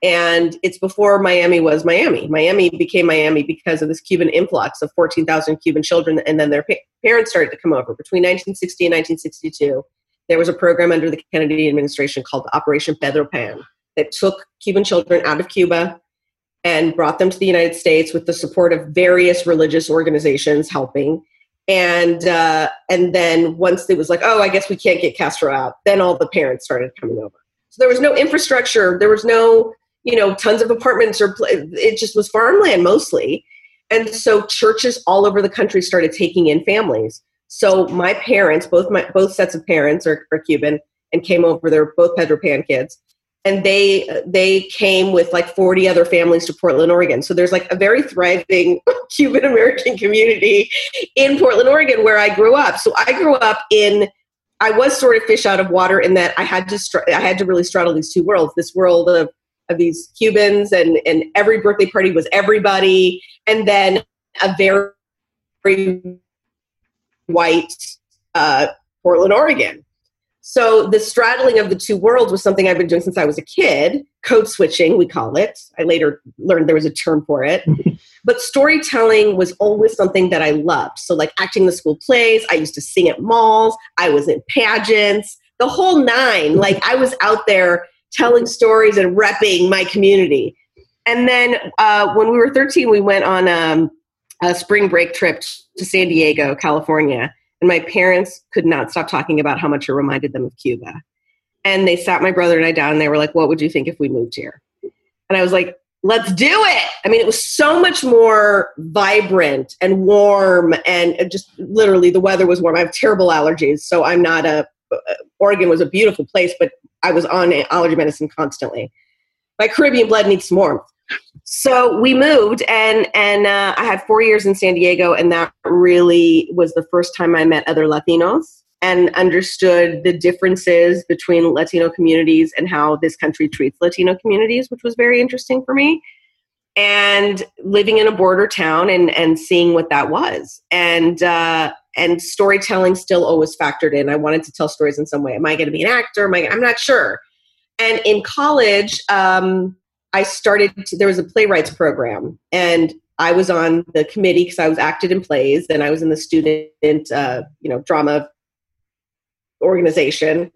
And it's before Miami was Miami. Miami became Miami because of this Cuban influx of 14,000 Cuban children. And then their pa- parents started to come over. Between 1960 and 1962, there was a program under the Kennedy administration called Operation Pedro Pan that took Cuban children out of Cuba and brought them to the United States with the support of various religious organizations helping and uh, and then once it was like, oh, I guess we can't get Castro out, then all the parents started coming over. So there was no infrastructure, there was no you know tons of apartments or it just was farmland mostly, and so churches all over the country started taking in families. So my parents, both my both sets of parents are, are Cuban and came over. They're both Pedro Pan kids, and they they came with like 40 other families to Portland, Oregon. So there's like a very thriving Cuban American community in Portland, Oregon, where I grew up. So I grew up in I was sort of fish out of water in that I had to str- I had to really straddle these two worlds. This world of of these Cubans and and every birthday party was everybody, and then a very, very white uh, Portland, Oregon. So the straddling of the two worlds was something I've been doing since I was a kid. Code switching, we call it. I later learned there was a term for it. but storytelling was always something that I loved. So like acting the school plays, I used to sing at malls, I was in pageants, the whole nine. Like I was out there telling stories and repping my community. And then uh, when we were 13, we went on um, a spring break trip to San Diego, California and my parents could not stop talking about how much it reminded them of Cuba. And they sat my brother and I down and they were like, What would you think if we moved here? And I was like, Let's do it. I mean, it was so much more vibrant and warm, and just literally the weather was warm. I have terrible allergies, so I'm not a. Uh, Oregon was a beautiful place, but I was on allergy medicine constantly. My Caribbean blood needs warmth so we moved and and uh, i had four years in san diego and that really was the first time i met other latinos and understood the differences between latino communities and how this country treats latino communities which was very interesting for me and living in a border town and and seeing what that was. And uh, and storytelling still always factored in. I wanted to tell stories in some way. Am i going to be an actor? Am I, i'm not sure. And in college um, I started, to, there was a playwrights program, and I was on the committee because I was acted in plays, and I was in the student, uh, you know, drama organization,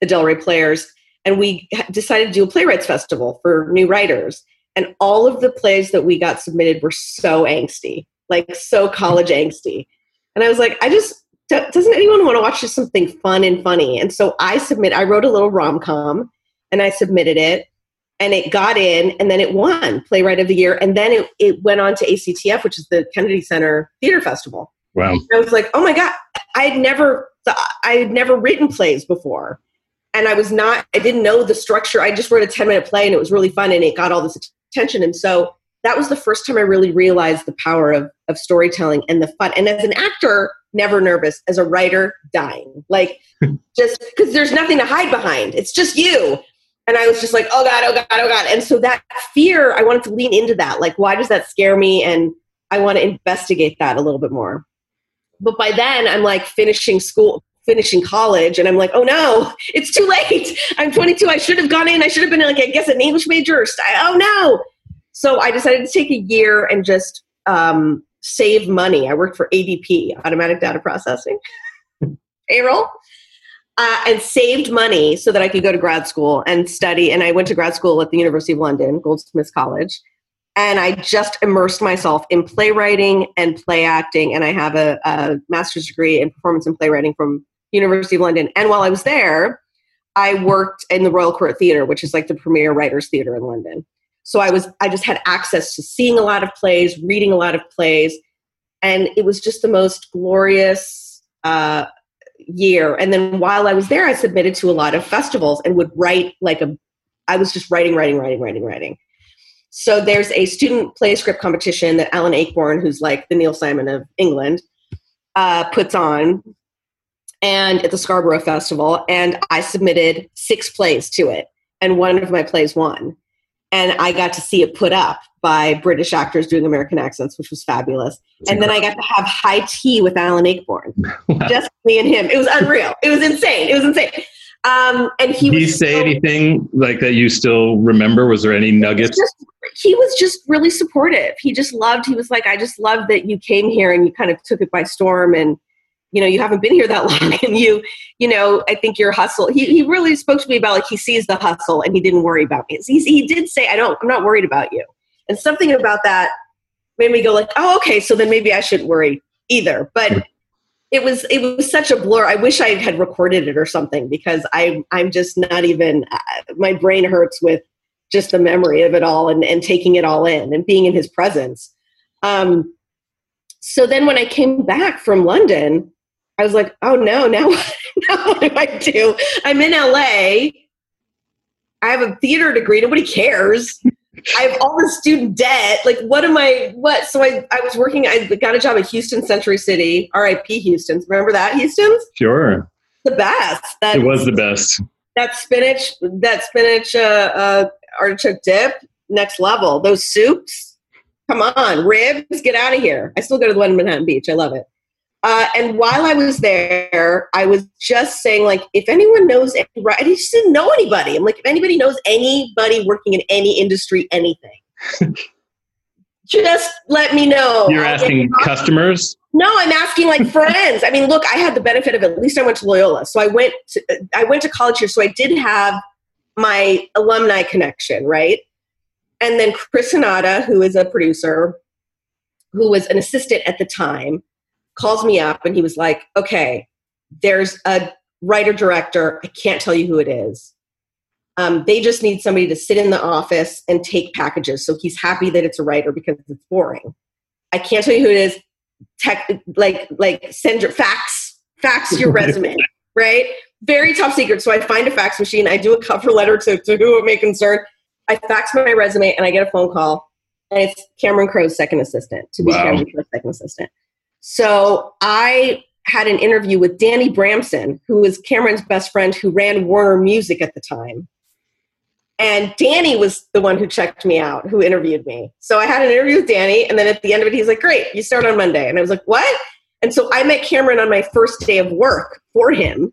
the Del Rey Players, and we decided to do a playwrights festival for new writers. And all of the plays that we got submitted were so angsty, like so college angsty. And I was like, I just doesn't anyone want to watch just something fun and funny? And so I submit. I wrote a little rom com, and I submitted it, and it got in, and then it won Playwright of the Year, and then it it went on to ACTF, which is the Kennedy Center Theater Festival. Wow! And I was like, oh my god, I had never I had never written plays before, and I was not. I didn't know the structure. I just wrote a ten minute play, and it was really fun, and it got all this attention, and so that was the first time I really realized the power of of storytelling and the fun. And as an actor never nervous. As a writer, dying. Like just because there's nothing to hide behind. It's just you. And I was just like, oh God, oh God, oh God. And so that fear, I wanted to lean into that. Like, why does that scare me? And I want to investigate that a little bit more. But by then, I'm like finishing school, finishing college, and I'm like, oh no, it's too late. I'm 22. I should have gone in. I should have been like, I guess, an English major. Oh no. So I decided to take a year and just um, save money. I worked for ADP, Automatic Data Processing, payroll, uh, and saved money so that I could go to grad school and study. And I went to grad school at the University of London, Goldsmiths College. And I just immersed myself in playwriting and play acting. And I have a, a master's degree in performance and playwriting from University of London. And while I was there, I worked in the Royal Court Theatre, which is like the premier writers' theatre in London. So i was i just had access to seeing a lot of plays reading a lot of plays and it was just the most glorious uh, year. And then while i was there i submitted to a lot of festivals and would write like a i was just writing writing writing writing writing. So there's a student play script competition that alan ayckbourn who's like the neil simon of england uh, puts on and at the scarborough festival and i submitted six plays to it and one of my plays won and I got to see it put up by British actors doing American accents, which was fabulous. That's and incredible. then I got to have high tea with Alan Ayckbourn, just me and him. It was unreal. It was insane. It was insane. Um, and he Did he say so, anything like that you still remember? Was there any nuggets? Just, he was just really supportive. He just loved. He was like, I just love that you came here and you kind of took it by storm and you know you haven't been here that long and you you know i think your hustle he, he really spoke to me about like he sees the hustle and he didn't worry about me. He, he did say i don't i'm not worried about you. And something about that made me go like oh okay so then maybe i shouldn't worry either. But it was it was such a blur. I wish i had recorded it or something because i i'm just not even uh, my brain hurts with just the memory of it all and, and taking it all in and being in his presence. Um, so then when i came back from london I was like, oh no, now, now what do I do? I'm in LA. I have a theater degree. Nobody cares. I have all this student debt. Like, what am I? What? So I, I was working. I got a job at Houston Century City, RIP Houston's. Remember that Houston's? Sure. The best. That it was the best. That spinach, that spinach uh, uh, artichoke dip, next level. Those soups. Come on, ribs. Get out of here. I still go to the one in Manhattan Beach. I love it. Uh, and while I was there, I was just saying, like, if anyone knows, any, I just didn't know anybody. I'm like, if anybody knows anybody working in any industry, anything, just let me know. You're asking customers? No, I'm asking like friends. I mean, look, I had the benefit of at least I went to Loyola, so I went to, I went to college here, so I did have my alumni connection, right? And then Chris Sanada, who is a producer, who was an assistant at the time calls me up and he was like, okay, there's a writer director. I can't tell you who it is. Um, they just need somebody to sit in the office and take packages. So he's happy that it's a writer because it's boring. I can't tell you who it is. Tech, like, like send your fax, fax your resume, right? Very top secret. So I find a fax machine. I do a cover letter to, to who it may concern. I fax my resume and I get a phone call, and it's Cameron Crowe's second assistant to be wow. Cameron Crowe's second assistant. So I had an interview with Danny Bramson, who was Cameron's best friend who ran Warner Music at the time. And Danny was the one who checked me out, who interviewed me. So I had an interview with Danny, and then at the end of it, he's like, Great, you start on Monday. And I was like, What? And so I met Cameron on my first day of work for him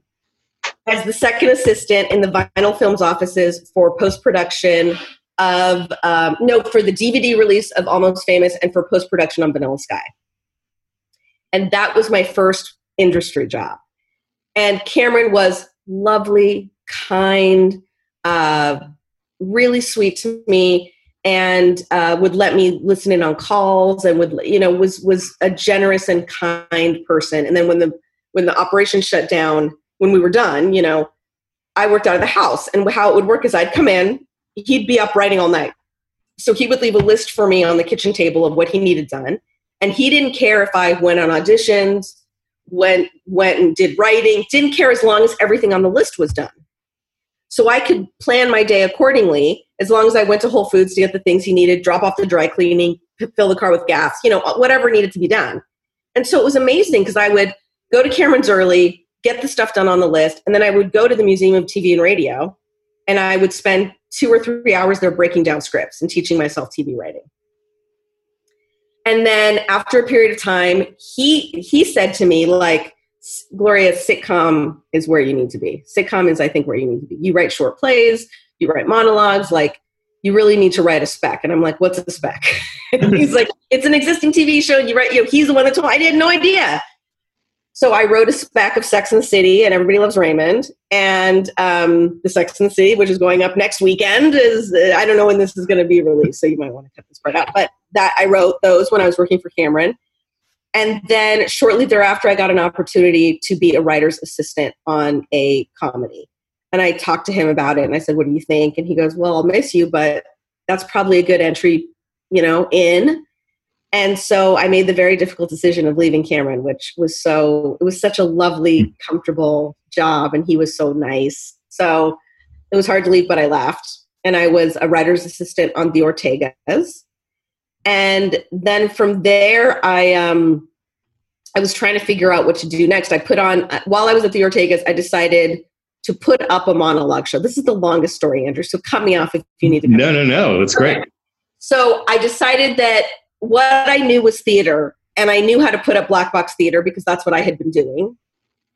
as the second assistant in the vinyl films offices for post production of, um, no, for the DVD release of Almost Famous and for post production on Vanilla Sky. And that was my first industry job. And Cameron was lovely, kind, uh, really sweet to me. and uh, would let me listen in on calls and would you know was was a generous and kind person and then when the when the operation shut down when we were done you know i worked out of the house and how it would work is i'd come in he'd be up writing all night so he would leave a list for me on the kitchen table of what he needed done and he didn't care if i went on auditions went went and did writing didn't care as long as everything on the list was done. So i could plan my day accordingly as long as i went to whole foods to get the things he needed drop off the dry cleaning fill the car with gas you know uh, whatever needed to be done. And so it was amazing because i would go to cameron's early get the stuff done on the list and then i would go to the museum of tv and radio and i would spend two or three hours there breaking down scripts and teaching myself tv writing and then after a period of time he he said to me like gloria sitcom is where you need to be. Sitcom is i think where you need to be. You write short plays you write monologues like you really need to write a spec. And i'm like what's a spec? He's like it's an existing tv show. You write you know he's the one that told me. I had no idea so I wrote a spec of Sex and the City and Everybody Loves Raymond, and um, the Sex and the City, which is going up next weekend, is I don't know when this is going to be released, so you might want to cut this part out. But that I wrote those when I was working for Cameron, and then shortly thereafter, I got an opportunity to be a writer's assistant on a comedy, and I talked to him about it, and I said, "What do you think?" And he goes, "Well, I'll miss you, but that's probably a good entry, you know, in." And so i made the very difficult decision of leaving cameron which was so it was such a lovely Hmm. comfortable job and he was so nice so it was hard to leave but i left and i was a writer's assistant on the ortegas and then from there i um i was trying to figure out what to do next i put on while i was at the ortegas i decided to put up a monologue show this is the longest story andrew so cut me off if you need to No, no, no. That's great. so I decided that what I knew was theater, and I knew how to put up black box theater because that's what I had been doing.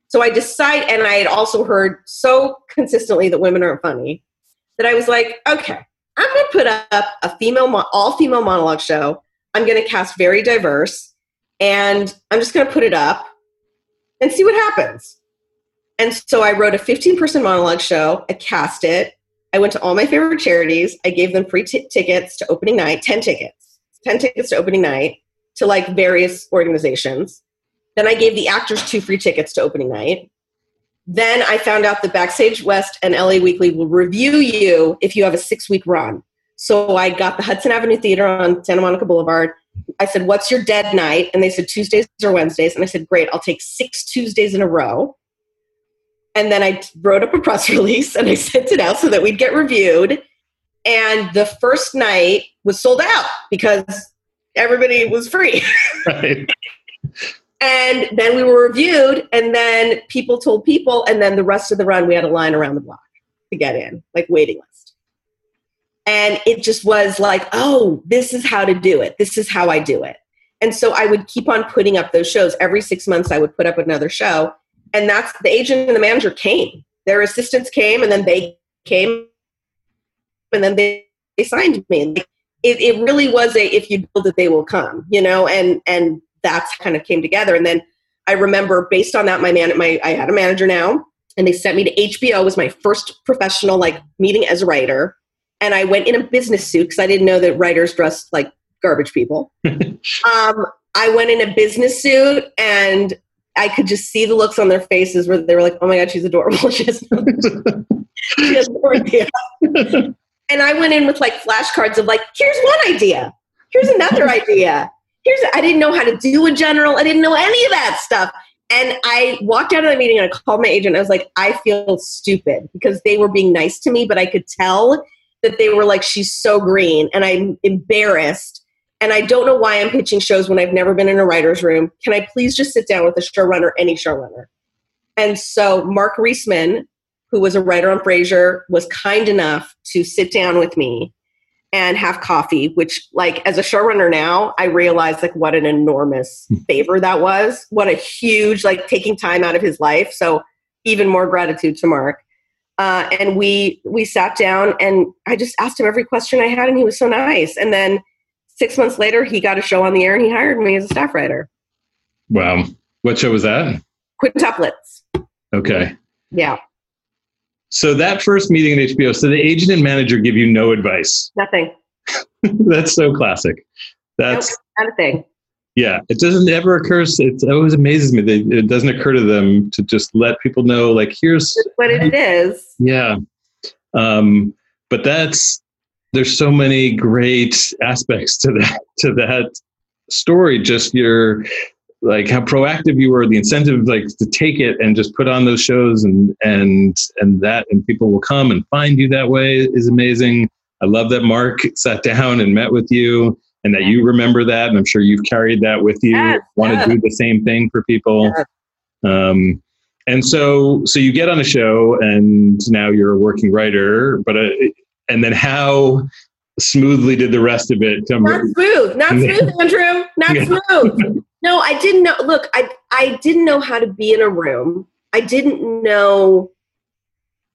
So I decided, and I had also heard so consistently that women aren't funny that I was like, okay, I'm going to put up a female, mo- all female monologue show. I'm going to cast very diverse, and I'm just going to put it up and see what happens. And so I wrote a 15 person monologue show. I cast it. I went to all my favorite charities. I gave them free t- tickets to opening night, 10 tickets, 10 tickets to opening night to like various organizations. Then I gave the actors two free tickets to opening night. Then I found out that Backstage West and LA Weekly will review you if you have a six week run. So I got the Hudson Avenue Theater on Santa Monica Boulevard. I said, What's your dead night? And they said, Tuesdays or Wednesdays. And I said, Great, I'll take six Tuesdays in a row. And then I wrote up a press release and I sent it out so that we'd get reviewed. And the first night was sold out because everybody was free. Right. And then we were reviewed, and then people told people, and then the rest of the run, we had a line around the block to get in, like waiting list. And it just was like, oh, this is how to do it. This is how I do it. And so I would keep on putting up those shows. Every six months, I would put up another show. And that's the agent and the manager came. Their assistants came, and then they came, and then they, they signed me. Like, it, it really was a if you build it, they will come, you know, and and that's kind of came together. And then I remember based on that, my man, my I had a manager now, and they sent me to HBO. It was my first professional like meeting as a writer, and I went in a business suit because I didn't know that writers dressed like garbage people. um, I went in a business suit, and I could just see the looks on their faces where they were like, "Oh my god, she's adorable. she has no, she has no idea." and I went in with like flashcards of like, "Here's one idea. Here's another idea." here's I didn't know how to do a general. I didn't know any of that stuff. And I walked out of the meeting and I called my agent. I was like, I feel stupid because they were being nice to me, but I could tell that they were like, she's so green. And I'm embarrassed. And I don't know why I'm pitching shows when I've never been in a writer's room. Can I please just sit down with a showrunner, any showrunner? And so Mark Reisman, who was a writer on Frasier, was kind enough to sit down with me and have coffee, which like as a showrunner now, I realize like what an enormous favor that was. What a huge like taking time out of his life. So even more gratitude to Mark. Uh, and we we sat down and I just asked him every question I had, and he was so nice. And then six months later, he got a show on the air, and he hired me as a staff writer. Wow. What show was that? Quintuplets. Okay. Yeah, So that first meeting at HBO, so the agent and manager give you no advice. nothing. That's so classic. That's Nope, not a thing. yeah. It doesn't ever occur. It always amazes me. They, it doesn't occur to them to just let people know, like, here's What it is. yeah. Um, but that's there's so many great aspects to that to that story. Just your like how proactive you were, the incentive like to take it and just put on those shows and and and that and people will come and find you that way is amazing. I love that Mark sat down and met with you and that you remember that and I'm sure you've carried that with you. Want to do the same thing for people. Um, and so so you get on a show and now you're a working writer but uh, and then how smoothly did the rest of it come Not smooth. Not smooth, Andrew. Not smooth. No, I didn't know. Look, I I didn't know how to be in a room. I didn't know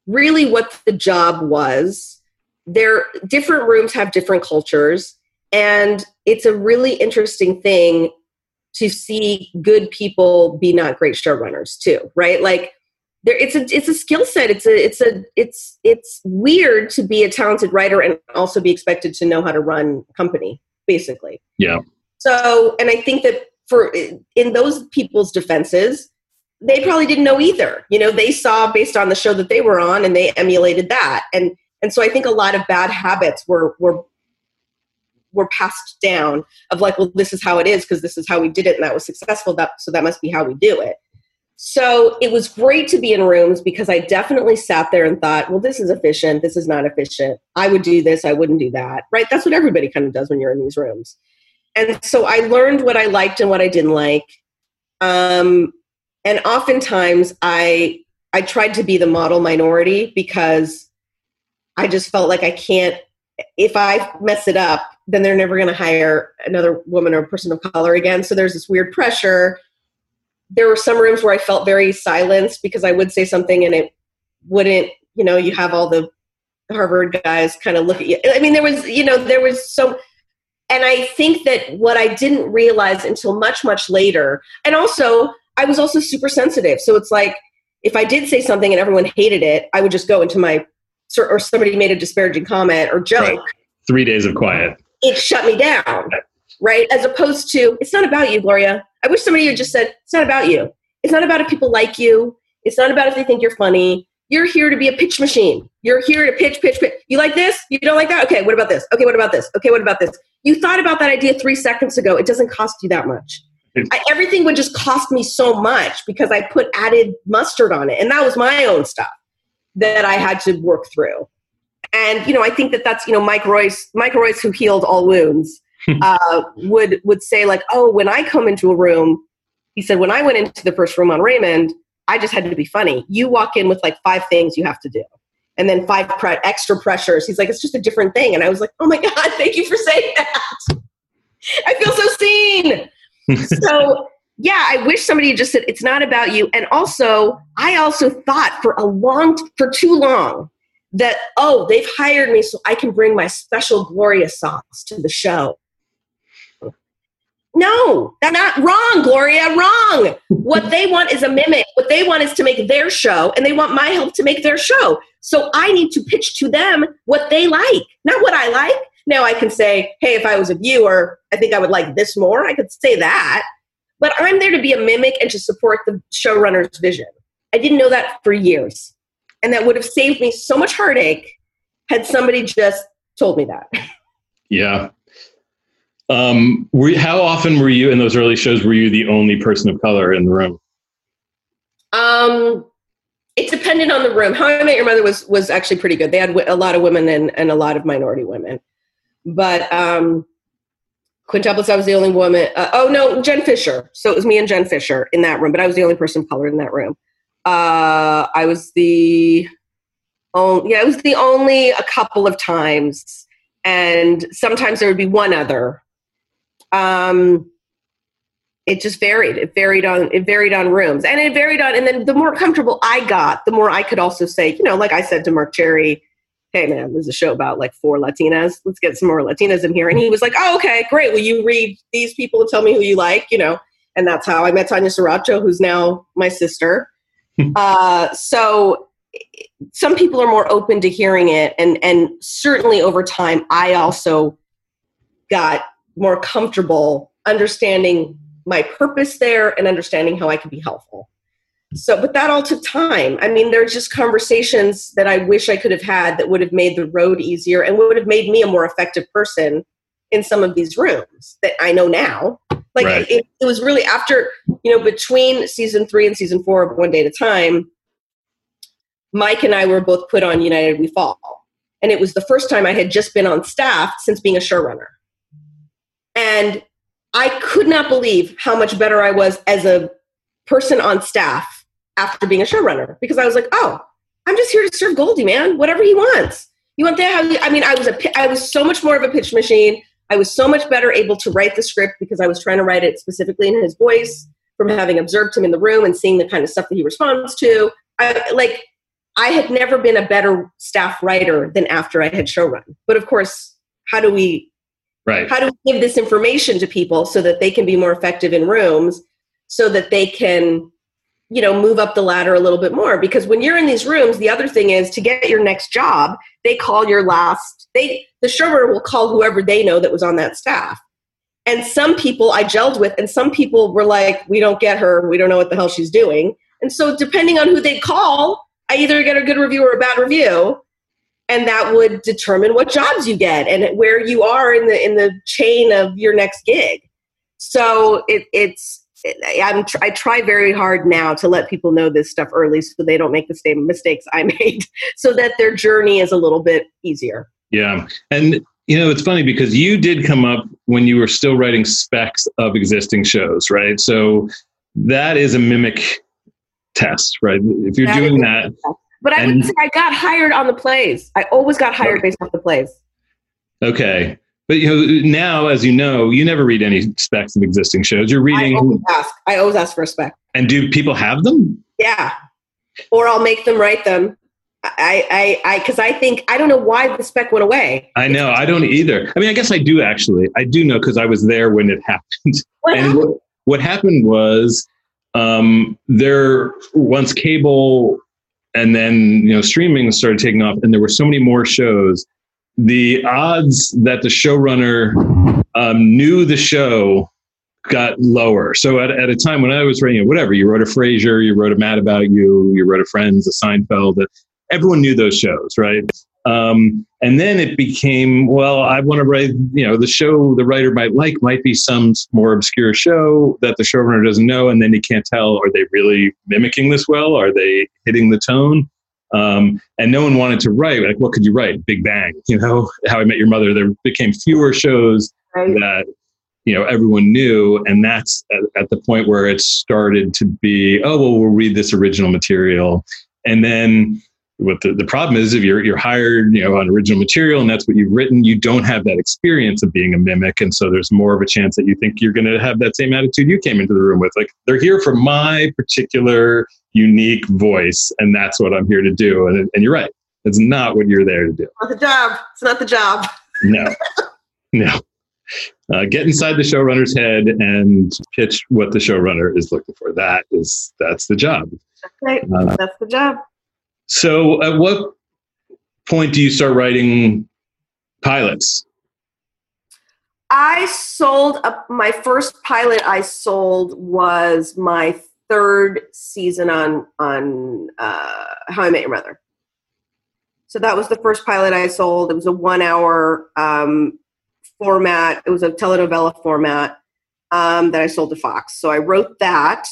really what the job was. There, different rooms have different cultures, and it's a really interesting thing to see good people be not great showrunners too. Right? Like there, it's a it's a skill set. It's a it's a it's it's weird to be a talented writer and also be expected to know how to run a company, basically. yeah So, and I think that for in those people's defenses, they probably didn't know either. You know, they saw based on the show that they were on, and they emulated that. And and so I think a lot of bad habits were were were passed down of like, well, this is how it is because this is how we did it, and that was successful. That so that must be how we do it. So it was great to be in rooms because I definitely sat there and thought, well, this is efficient. This is not efficient. I would do this. I wouldn't do that. Right? That's what everybody kind of does when you're in these rooms and so I learned what I liked and what I didn't like. Um, and oftentimes I I tried to be the model minority because I just felt like I can't. If I mess it up, then they're never going to hire another woman or person of color again. So there's this weird pressure. There were some rooms where I felt very silenced because I would say something and it wouldn't. You know, you have all the Harvard guys kind of look at you. I mean, there was, you know, there was so and I think that what I didn't realize until much, much later, and also I was also super sensitive. So it's like if I did say something and everyone hated it, I would just go into my, or somebody made a disparaging comment or joke, Right. three days of quiet it shut me down, right? As opposed to, it's not about you, Gloria. I wish somebody had just said, it's not about you. It's not about if people like you. It's not about if they think you're funny. You're here to be a pitch machine. You're here to pitch, pitch, pitch. You like this? You don't like that? Okay, what about this? Okay, what about this? Okay, what about this? You thought about that idea three seconds ago. It doesn't cost you that much. I, everything would just cost me so much because I put added mustard on it. And that was my own stuff that I had to work through. And, you know, I think that that's, you know, Mike Royce, Mike Royce who healed all wounds, uh, would, would say like, oh, when I come into a room, he said, when I went into the first room on Raymond, I just had to be funny. You walk in with like five things you have to do. And then five pre- extra pressures. He's like, it's just a different thing. And I was like, oh my God, thank you for saying that. I feel so seen. so yeah, I wish somebody had just said it's not about you. And also, I also thought for a long, for too long, that oh, they've hired me so I can bring my special Gloria sauce to the show. No, they're not wrong, Gloria. Wrong. what they want is a mimic. What they want is to make their show, and they want my help to make their show. So I need to pitch to them what they like, not what I like. Now I can say, hey, if I was a viewer, I think I would like this more. I could say that. But I'm there to be a mimic and to support the showrunner's vision. I didn't know that for years. And that would have saved me so much heartache had somebody just told me that. yeah um were how often were you in those early shows were you the only person of color in the room Um, it depended on the room. How I Met Your Mother was was actually pretty good. They had a lot of women and, and a lot of minority women. But um, Quintuplets, I was the only woman. Uh, oh no, Jen Fisher. So it was me and Jen Fisher in that room. But I was the only person of color in that room. Uh, I was the only. Yeah, it was the only a couple of times, and sometimes there would be one other. Um, it just varied. It varied on it varied on rooms. And it varied on and then the more comfortable i got the more i could also say you know like i said to marc cherry hey man there's a show about like four latinas. Let's get some more latinas in here. And he was like oh okay great. Will you read these people and tell me who you like you know? And that's how i met tanya saracho who's now my sister. Uh, so some people are more open to hearing it. And and certainly over time i also got more comfortable understanding my purpose there and understanding how I could be helpful. So, but that all took time. I mean, there's just conversations that I wish I could have had that would have made the road easier and would have made me a more effective person in some of these rooms that I know now. Like Right. it, it was really after, you know, between season three and season four of One Day at a Time, Mike and I were both put on United We Fall. And it was the first time I had just been on staff since being a showrunner. And I could not believe how much better I was as a person on staff after being a showrunner because I was like, oh, I'm just here to serve Goldie, man. Whatever he wants. You want that? I mean, I was a, I was so much more of a pitch machine. I was so much better able to write the script because I was trying to write it specifically in his voice from having observed him in the room and seeing the kind of stuff that he responds to. I like, I had never been a better staff writer than after I had showrun. But of course, how do we Right. how do we give this information to people so that they can be more effective in rooms so that they can you know move up the ladder a little bit more? Because when you're in these rooms the other thing is to get your next job they call your last they the showrunner will call whoever they know that was on that staff. And some people i gelled with and some people were like we don't get her. We don't know what the hell she's doing. And so depending on who they call i either get a good review or a bad review and that would determine what jobs you get and where you are in the in the chain of your next gig so it, it's I'm, tr- I try very hard now to let people know this stuff early so they don't make the same mistakes I made so that their journey is a little bit easier. Yeah. And, you know, it's funny because you did come up when you were still writing specs of existing shows, right? So that is a mimic test, right? If you're That doing that. But I And- would say I got hired on the plays. I always got hired based off the plays. Okay. But, you know, now, as you know, you never read any specs of existing shows. You're I always reading, ask. I always ask for a spec. and do people have them? Yeah. Or I'll make them write them. I, I, I, because I think I don't know why the spec went away. I know. I don't either. I mean, I guess I do actually. I do know because I was there when it happened. What and what, what happened was um, there once cable and then you know streaming started taking off, and there were so many more shows. The odds that the showrunner um, knew the show got lower. So at, at a time when I was writing, whatever, you wrote a Frasier, you wrote a Mad About You, you wrote a Friends, a Seinfeld, everyone knew those shows, right? Um, and then it became, well, I want to write, you know, the show the writer might like might be some more obscure show that the showrunner doesn't know, and then he can't tell, are they really mimicking this well? Are they hitting the tone? Um, and no one wanted to write, like, what could you write? Big Bang, you know, How I Met Your Mother. There became fewer shows that you know everyone knew and that's at, at the point where it started to be oh well we'll read this original material and then what the, the problem is if you're you're hired you know on original material and that's what you've written you don't have that experience of being a mimic and so there's more of a chance that you think you're going to have that same attitude you came into the room with like they're here for my particular unique voice and that's what i'm here to do and, and you're right it's not what you're there to do Not the job. It's not the job. no, no. Uh, get inside the showrunner's head and pitch what the showrunner is looking for. That is that's the job. Right. Uh, That's the job. So, at what point do you start writing pilots? I sold up my first pilot I sold was my third season on on uh, How I Met Your Mother. So that was the first pilot I sold. It was a one hour um, format. It was a telenovela format um, that I sold to Fox. So I wrote that.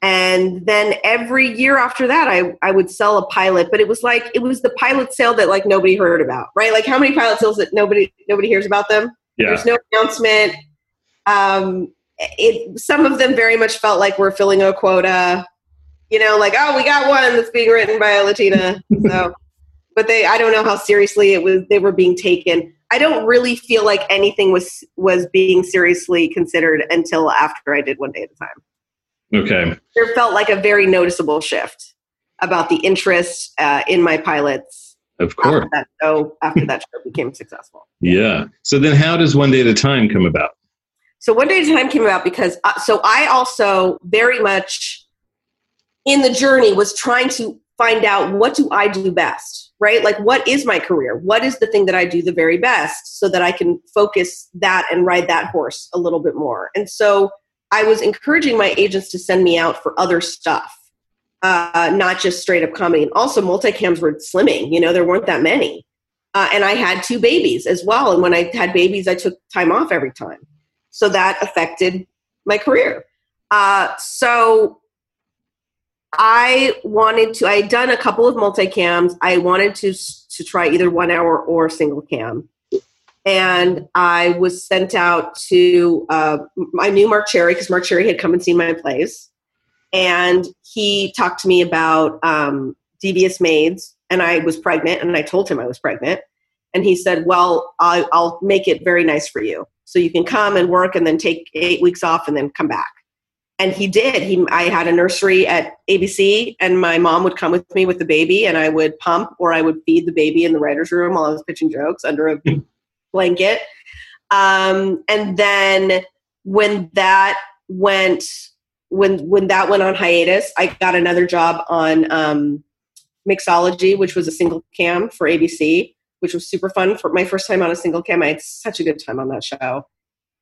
And then every year after that, I, I would sell a pilot, but it was like it was the pilot sale that like nobody heard about, right? Like how many pilot sales that nobody nobody hears about them? Yeah. There's no announcement. Um, it some of them very much felt like we're filling a quota. You know, like oh, we got one that's being written by a Latina. So, but they I don't know how seriously it was. They were being taken. I don't really feel like anything was was being seriously considered until after I did one day at a time. Okay. There felt like a very noticeable shift about the interest uh, in my pilots Of course. after that show. After that show became successful. Yeah. So then, how does one day at a time come about? So one day at a time came about because uh, so I also very much in the journey was trying to find out what do I do best. right? Like, what is my career? What is the thing that I do the very best so that I can focus that and ride that horse a little bit more? And so I was encouraging my agents to send me out for other stuff, uh, not just straight up comedy. And also, multicams were slimming, you know, there weren't that many. Uh, and I had two babies as well. And when I had babies, I took time off every time. So that affected my career. Uh, so I wanted to, I had done a couple of multicams. I wanted to, to try either one hour or single cam. And I was sent out to, uh, I knew Marc Cherry because Marc Cherry had come and seen my plays. And he talked to me about um, Devious Maids. And I was pregnant. And I told him I was pregnant. And he said, Well, I'll, I'll make it very nice for you. So you can come and work and then take eight weeks off and then come back and he did he i had a nursery at abc and my mom would come with me with the baby and i would pump or i would feed the baby in the writers room while i was pitching jokes under a blanket um, and then when that went when when that went on hiatus i got another job on um, mixology which was a single cam for abc which was super fun for my first time on a single cam i had such a good time on that show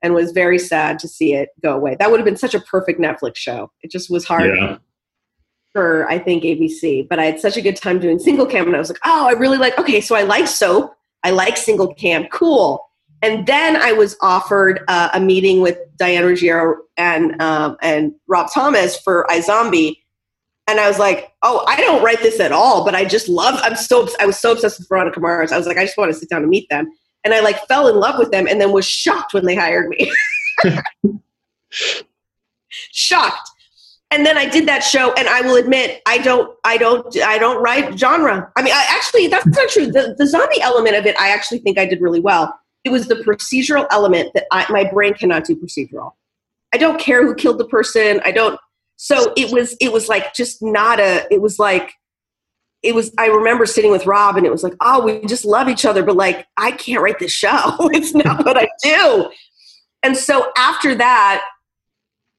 and was very sad to see it go away. That would have been such a perfect Netflix show. It just was hard Yeah. for I think ABC, but I had such a good time doing single cam, and I was like, oh, I really like. Okay, so I like soap, I like single cam, cool. And then I was offered uh, a meeting with Diane Ruggiero and um, and Rob Thomas for iZombie, and I was like, oh, I don't write this at all, but I just love. I'm so I was so obsessed with Veronica Mars. I was like, I just want to sit down and meet them and I like fell in love with them and then was shocked when they hired me. shocked. And then I did that show and I will admit I don't I don't I don't write genre. I mean I actually that's not true. The the zombie element of it I actually think I did really well. It was the procedural element that I, my brain cannot do procedural. I don't care who killed the person. I don't so it was it was like just not a it was like it was i remember sitting with rob and it was like oh we just love each other but like i can't write this show it's not what i do and so after that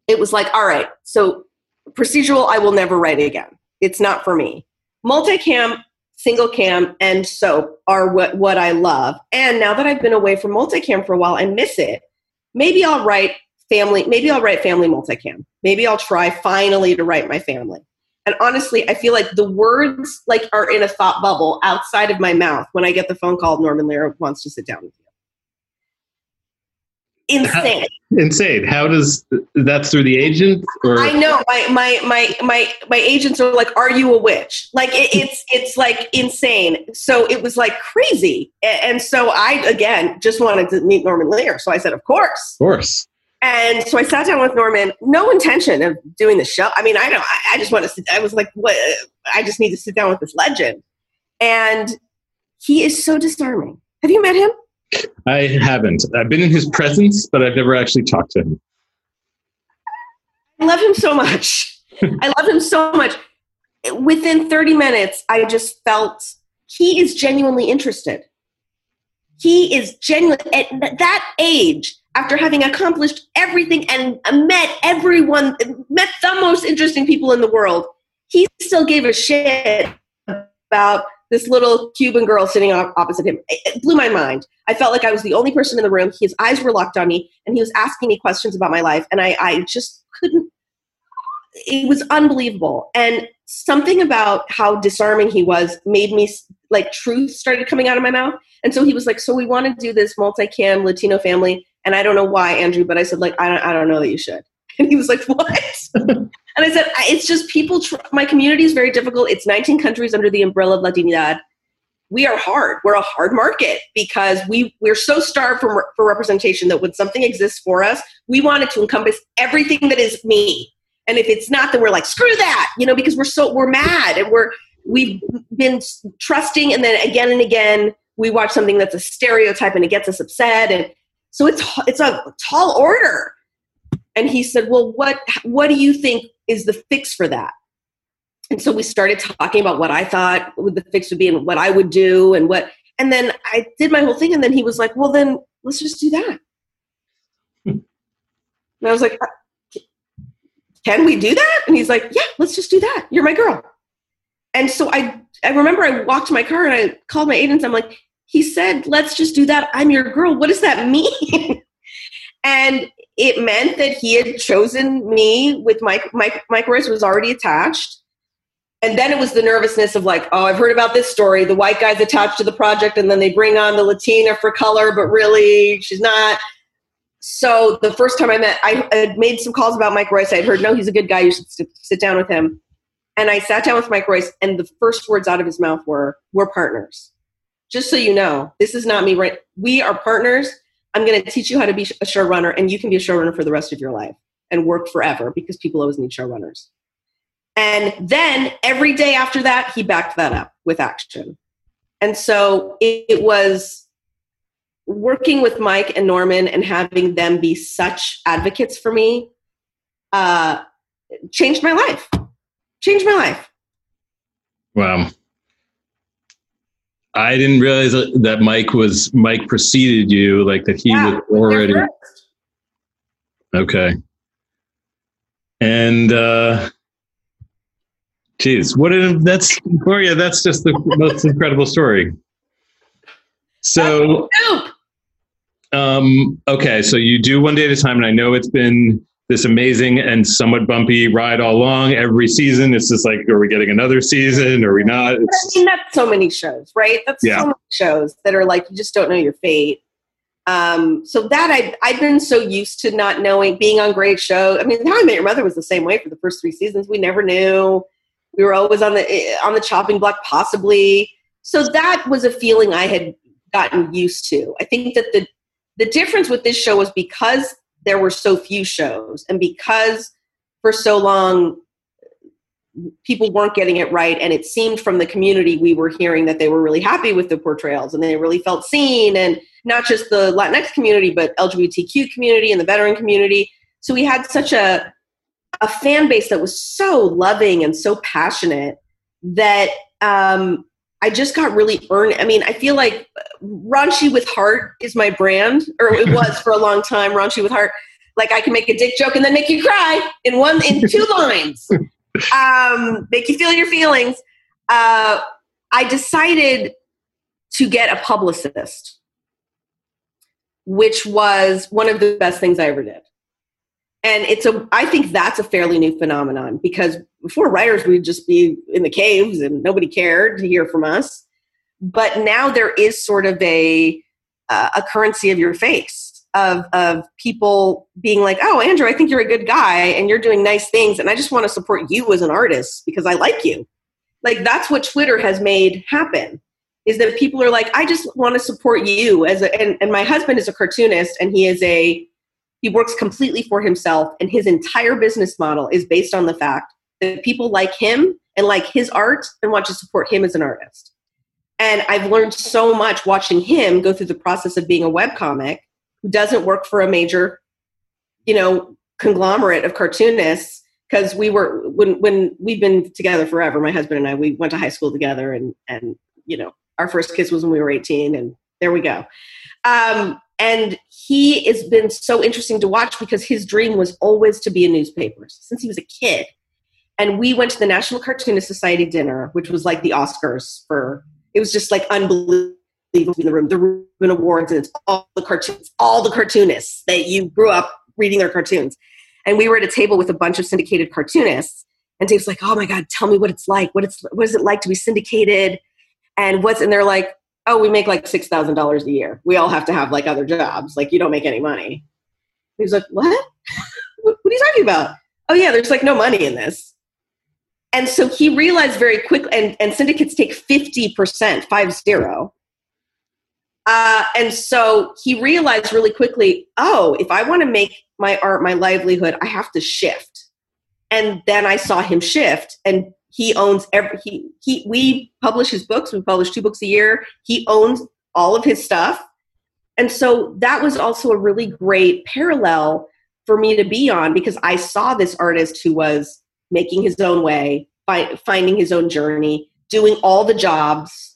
it was like all right so procedural i will never write again. It's not for me. Multicam single cam and soap are what, what i love. And now that i've been away from multicam for a while i miss it. Maybe i'll write family maybe i'll write family multicam. Maybe i'll try finally to write my family. And honestly, I feel like the words like are in a thought bubble outside of my mouth when I get the phone call Norman Lear wants to sit down with you. Insane. Insane. How does that's through the agent or I know my my my my my agents are like, "Are you a witch?" Like it, it's it's like insane. So it was like crazy, and so I again just wanted to meet Norman Lear. So I said, "Of course." Of course. And so I sat down with Norman, no intention of doing the show. I mean, I don't, I, just want to sit, I was like, what? I just need to sit down with this legend. And he is so disarming. Have you met him? I haven't. I've been in his presence, but I've never actually talked to him. I love him so much. I love him so much. Within 30 minutes, I just felt he is genuinely interested. He is genuine at that age, after having accomplished everything and met everyone, met the most interesting people in the world, he still gave a shit about this little Cuban girl sitting opposite him. It, blew my mind. I felt like I was the only person in the room. His eyes were locked on me, and he was asking me questions about my life, and I, I just couldn't. It was unbelievable, and something about how disarming he was made me like truth started coming out of my mouth. And so he was like, "So we want to do this multicam Latino family." And I don't know why, Andrew, but I said like, "I don't, I don't know that you should." And he was like, "What?" and I said, "It's just people. Tr- my community is very difficult. It's 19 countries under the umbrella of Latinidad. We are hard. We're a hard market because we we're so starved for for representation that when something exists for us, we want it to encompass everything that is me. And if it's not, then we're like, screw that, you know, because we're so we're mad and we're we've been trusting, and then again and again we watch something that's a stereotype and it gets us upset, and so it's it's a tall order." And he said, "Well, what what do you think is the fix for that?" And so we started talking about what I thought the fix would be and what I would do and what. And then I did my whole thing, and then he was like, "Well, then let's just do that." Hmm. and I was like, uh, "Can we do that?" And he's like, "Yeah, let's just do that. You're my girl." And so I I remember I walked to my car and I called my agents. I'm like, he said, let's just do that. I'm your girl. What does that mean? and it meant that he had chosen me with Mike. Mike, Mike Royce was already attached. And then it was the nervousness of like, oh, I've heard about this story. The white guy's attached to the project, and then they bring on the Latina for color, but really she's not. So the first time I met, I had made some calls about Mike Royce. I had heard, no, he's a good guy. You should sit down with him. And I sat down with Mike Royce, and the first words out of his mouth were, "We're partners." Just so you know, this is not me. Right? We are partners. I'm going to teach you how to be a showrunner, and you can be a showrunner for the rest of your life and work forever because people always need showrunners. And then every day after that, he backed that up with action. And so it, it was working with Mike and Norman and having them be such advocates for me uh, changed my life changed my life. Wow. I didn't realize that Mike was Mike preceded you, like that he yeah, was already. Okay. And uh geez, what a, that's Gloria, that's just the most incredible story. So um okay, so you do one day at a time, and I know it's been this amazing and somewhat bumpy ride all along. Every season, it's just like, are we getting another season? Or are we not? It's, I mean, that's so many shows, right? That's yeah. so many shows that are like you just don't know your fate. Um, so that I I've been so used to not knowing being on great show. I mean, How I Met Your Mother was the same way for the first three seasons. We never knew. We were always on the eh, on the chopping block, possibly. So that was a feeling I had gotten used to. I think that the the difference with this show was because there were so few shows. And because for so long people weren't getting it right and it seemed from the community we were hearing that they were really happy with the portrayals and they really felt seen and not just the latinx community but lgbtq community and the veteran community. So we had such a a fan base that was so loving and so passionate that um, I just got really earned. I mean, I feel like raunchy with heart is my brand, or it was for a long time. Raunchy with heart, like I can make a dick joke and then make you cry in one in two lines, um, make you feel your feelings. Uh, I decided to get a publicist, which was one of the best things I ever did. And it's a, I think that's a fairly new phenomenon because before writers we'd just be in the caves and nobody cared to hear from us. But now there is sort of a uh, a currency of your face of of people being like oh andrew i think you're a good guy and you're doing nice things and i just want to support you as an artist because i like you. Like that's what twitter has made happen is that people are like i just want to support you as a and, and my husband is a cartoonist and he is a he works completely for himself and his entire business model is based on the fact that people like him and like his art and want to support him as an artist. And I've learned so much watching him go through the process of being a web comic who doesn't work for a major, you know, conglomerate of cartoonists. Because we were when when we've been together forever, my husband and I, we went to high school together, and and you know, our first kiss was when we were eighteen, and there we go. Um, and he has been so interesting to watch because his dream was always to be in newspapers since he was a kid and we went to the National Cartoonist Society dinner, which was like the Oscars for. It was just like unbelievable in the room. The Reuben Awards, and it's all the cartoons, all the cartoonists that you grew up reading their cartoons. And we were at a table with a bunch of syndicated cartoonists, and Dave's like, "Oh my god, tell me what it's like. What it's what is it like to be syndicated?" And what's and they're like, "Oh, we make like six thousand dollars a year. We all have to have like other jobs. Like you don't make any money." He's like, "What? what are you talking about?" Oh yeah, there's like no money in this. And so he realized very quickly, and, and syndicates take 50%, five zero. Uh, and so he realized really quickly, oh, if I want to make my art my livelihood, I have to shift. And then I saw him shift, and he owns every. He he. We publish his books. We publish two books a year. He owns all of his stuff, and so that was also a really great parallel for me to be on because I saw this artist who was making his own way, by finding his own journey, doing all the jobs.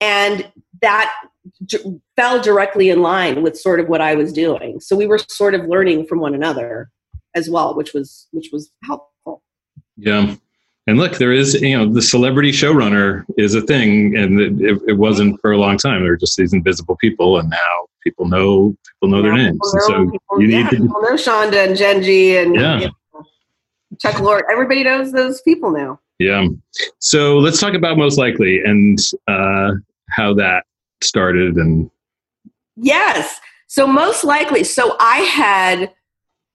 And that d- fell directly in line with sort of what I was doing. So we were sort of learning from one another as well, which was which was helpful. Yeah. And look, there is, you know, the celebrity showrunner is a thing, and it, it, wasn't for a long time. There were just these invisible people, and now people know people know their names. And so People, you yeah, need to, know Shonda and Jenji and Yeah. you know, Chuck Lorre. Everybody knows those people now. yeah. So let's talk about most likely and uh, how that started. And Yes. So most likely, so I had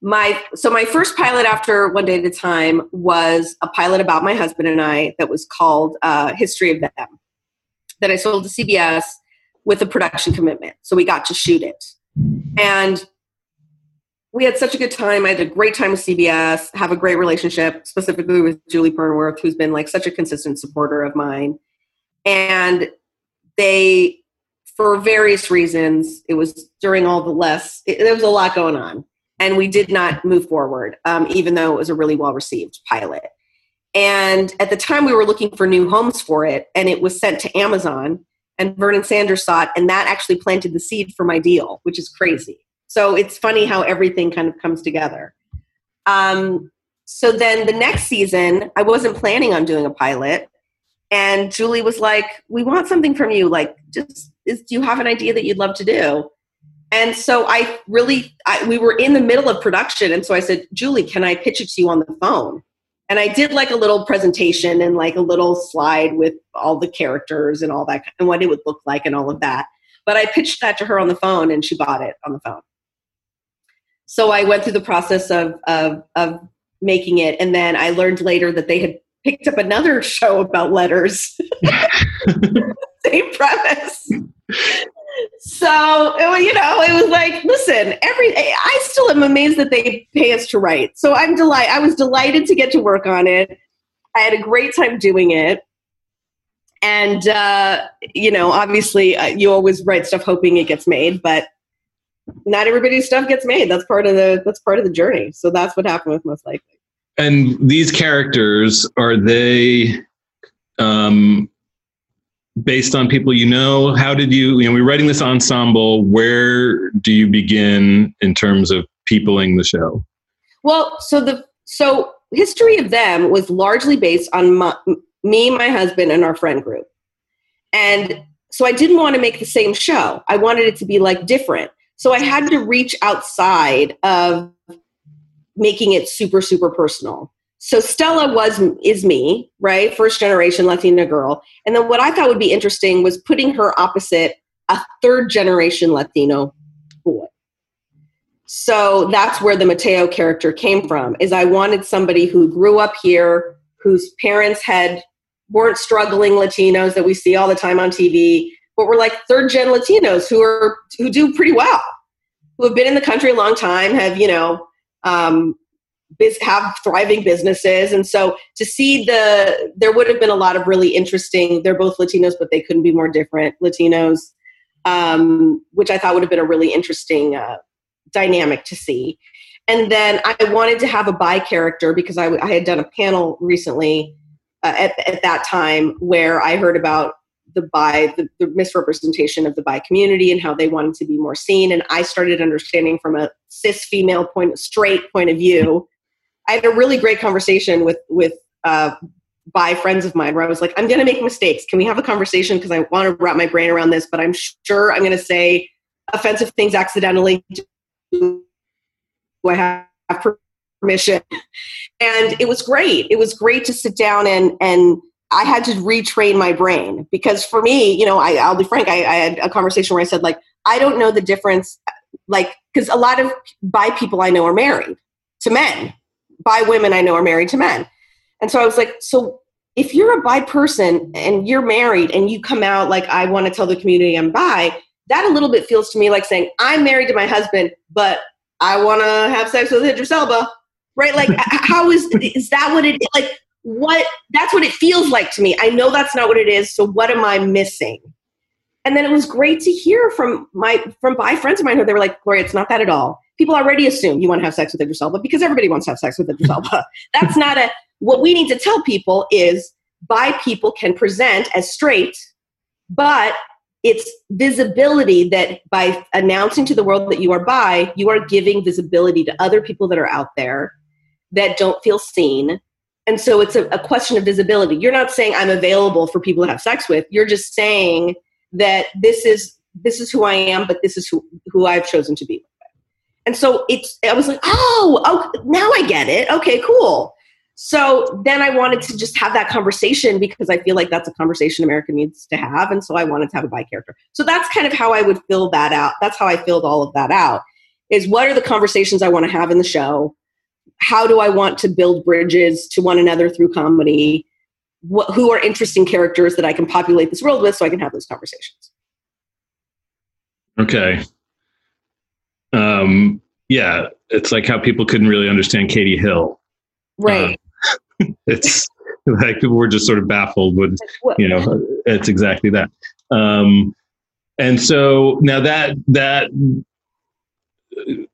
my so my first pilot after one day at a time was a pilot about my husband and I that was called uh, History of Them that I sold to CBS with a production commitment. So we got to shoot it, and we had such a good time. I had a great time with CBS. Have a great relationship, specifically with Julie Pernworth, who's been like such a consistent supporter of mine, and they for various reasons, it was during all the less, it, there was a lot going on. And we did not move forward, um, even though it was a really well received pilot. And at the time, we were looking for new homes for it, and it was sent to Amazon. And Vernon Sanders saw it, and that actually planted the seed for my deal, which is crazy. So it's funny how everything kind of comes together. Um, so then the next season, I wasn't planning on doing a pilot. And Julie was like, We want something from you. Like, just is, do you have an idea that you'd love to do? And so I really, I, we were in the middle of production. And so I said, Julie, can I pitch it to you on the phone? And I did like a little presentation and like a little slide with all the characters and all that and what it would look like and all of that. But I pitched that to her on the phone and she bought it on the phone. So I went through the process of, of, of making it. And then I learned later that they had picked up another show about letters. Same premise. So you know, it was like, listen, every I still am amazed that they pay us to write. So I'm delight. I was delighted to get to work on it. I had a great time doing it, and uh, you know, obviously, uh, you always write stuff hoping it gets made, but not everybody's stuff gets made. That's part of the that's part of the journey. So that's what happened with most likely. and these characters are they um, based on people you know? How did you? You know, we're writing this ensemble. Where do you begin in terms of peopling the show? Well, so the so history of them was largely based on my, me, my husband, and our friend group, and so I didn't want to make the same show. I wanted it to be like different. So I had to reach outside of making it super super personal. So Stella was is me, right? First generation Latina girl. And then what I thought would be interesting was putting her opposite a third generation Latino boy. So that's where the Matteo character came from. Is I wanted somebody who grew up here, whose parents had weren't struggling Latinos that we see all the time on TV, but we're like third gen Latinos who are who do pretty well, who have been in the country a long time, have you know um, biz, have thriving businesses, and so to see the there would have been a lot of really interesting. They're both Latinos, but they couldn't be more different Latinos, um, which I thought would have been a really interesting uh, dynamic to see. And then I wanted to have a bi character because I, I had done a panel recently uh, at, at that time where I heard about the bi, the, the misrepresentation of the bi community and how they wanted to be more seen. And I started understanding from a cis female point, straight point of view. I had a really great conversation with with uh, bi friends of mine where I was like, I'm going to make mistakes. Can we have a conversation? Because I want to wrap my brain around this, but I'm sure I'm going to say offensive things accidentally. Do I have permission? And it was great. It was great to sit down and and I had to retrain my brain because for me, you know, I, I'll be frank. I, I had a conversation where I said like, I don't know the difference, like because a lot of bi people I know are married to men. Bi women I know are married to men. And so I was like, so if you're a bi person and you're married and you come out like I want to tell the community I'm bi, that a little bit feels to me like saying I'm married to my husband, but I want to have sex with Idris Elba, right? Like, how is is that what it like? What that's what it feels like to me. I know that's not what it is. So what am I missing? And then it was great to hear from my from bi friends of mine who they were like, Gloria, it's not that at all. People already assume you want to have sex with Idris Elba because everybody wants to have sex with Idris Elba. That's not a what we need to tell people is bi people can present as straight, but it's visibility that by announcing to the world that you are bi, you are giving visibility to other people that are out there that don't feel seen And so it's a, a question of visibility. You're not saying I'm available for people to have sex with. You're just saying that this is this is who I am, but this is who, who I've chosen to be. And so it's I was like, oh, oh, now I get it. Okay, cool. So then I wanted to just have that conversation because I feel like that's a conversation America needs to have. And so I wanted to have a bi character. So that's kind of how I would fill that out. That's how I filled all of that out is what are the conversations I want to have in the show? How do I want to build bridges to one another through comedy? What, who are interesting characters that I can populate this world with so I can have those conversations? Okay. Um, yeah, it's like how people couldn't really understand Katie Hill. Right. Uh, it's like people were just sort of baffled with, you know, it's exactly that. Um, and so now that that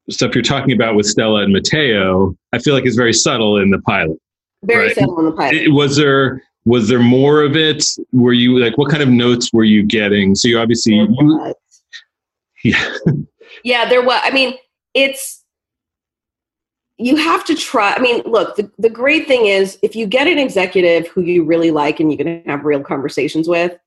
stuff you're talking about with Stella and Matteo, I feel like is very subtle in the pilot. Very right? subtle in the pilot. It- was there was there more of it? Were you like what kind of notes were you getting? So you obviously you, yeah Yeah, there was. I mean, it's you have to try. I mean, look, the, the great thing is if you get an executive who you really like and you can have real conversations with,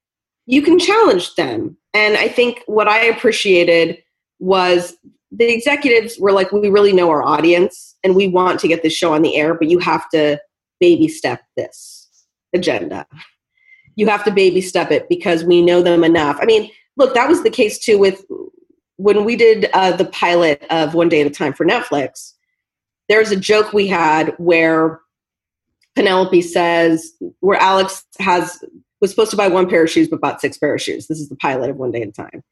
you can challenge them. And I think what I appreciated was the executives were like, we really know our audience and we want to get this show on the air, but you have to baby step this agenda. You have to baby step it because we know them enough. I mean, look, that was the case too with when we did uh, the pilot of One Day at a Time for Netflix. There's a joke we had where Penelope says, where Alex has was supposed to buy one pair of shoes but bought six pair of shoes. This is the pilot of One Day at a Time.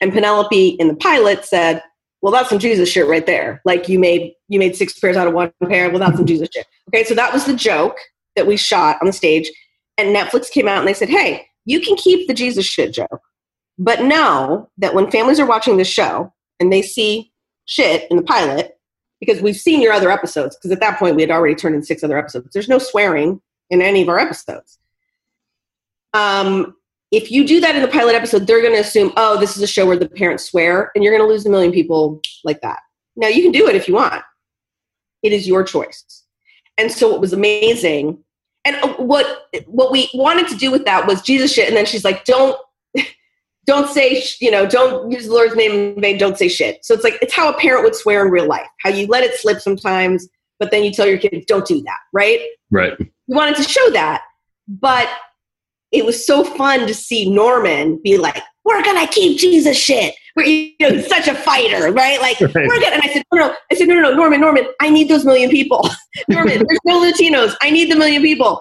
And Penelope in the pilot said, Well, that's some Jesus shit right there. Like you made you made six pairs out of one pair. Well, that's some Jesus shit. Okay, so that was the joke that we shot on the stage. And Netflix came out and they said, Hey, you can keep the Jesus shit joke. But know that when families are watching the show and they see shit in the pilot, because we've seen your other episodes, because at that point we had already turned in six other episodes. There's no swearing in any of our episodes. Um, if you do that in the pilot episode, they're going to assume, oh, this is a show where the parents swear, and you're going to lose a million people like that. Now, you can do it if you want, it is your choice. And so, it was amazing. And uh, what what we wanted to do with that was Jesus shit, and then she's like, don't don't say sh- you know don't use the Lord's name in vain. Don't say shit. So it's like it's how a parent would swear in real life. How you let it slip sometimes, but then you tell your kids don't do that. Right? right we wanted to show that but it was so fun to see norman be like we're gonna keep jesus shit we're you know such a fighter right like Right. we're gonna and i said no no i said no no no norman norman i need those million people norman there's no latinos i need the million people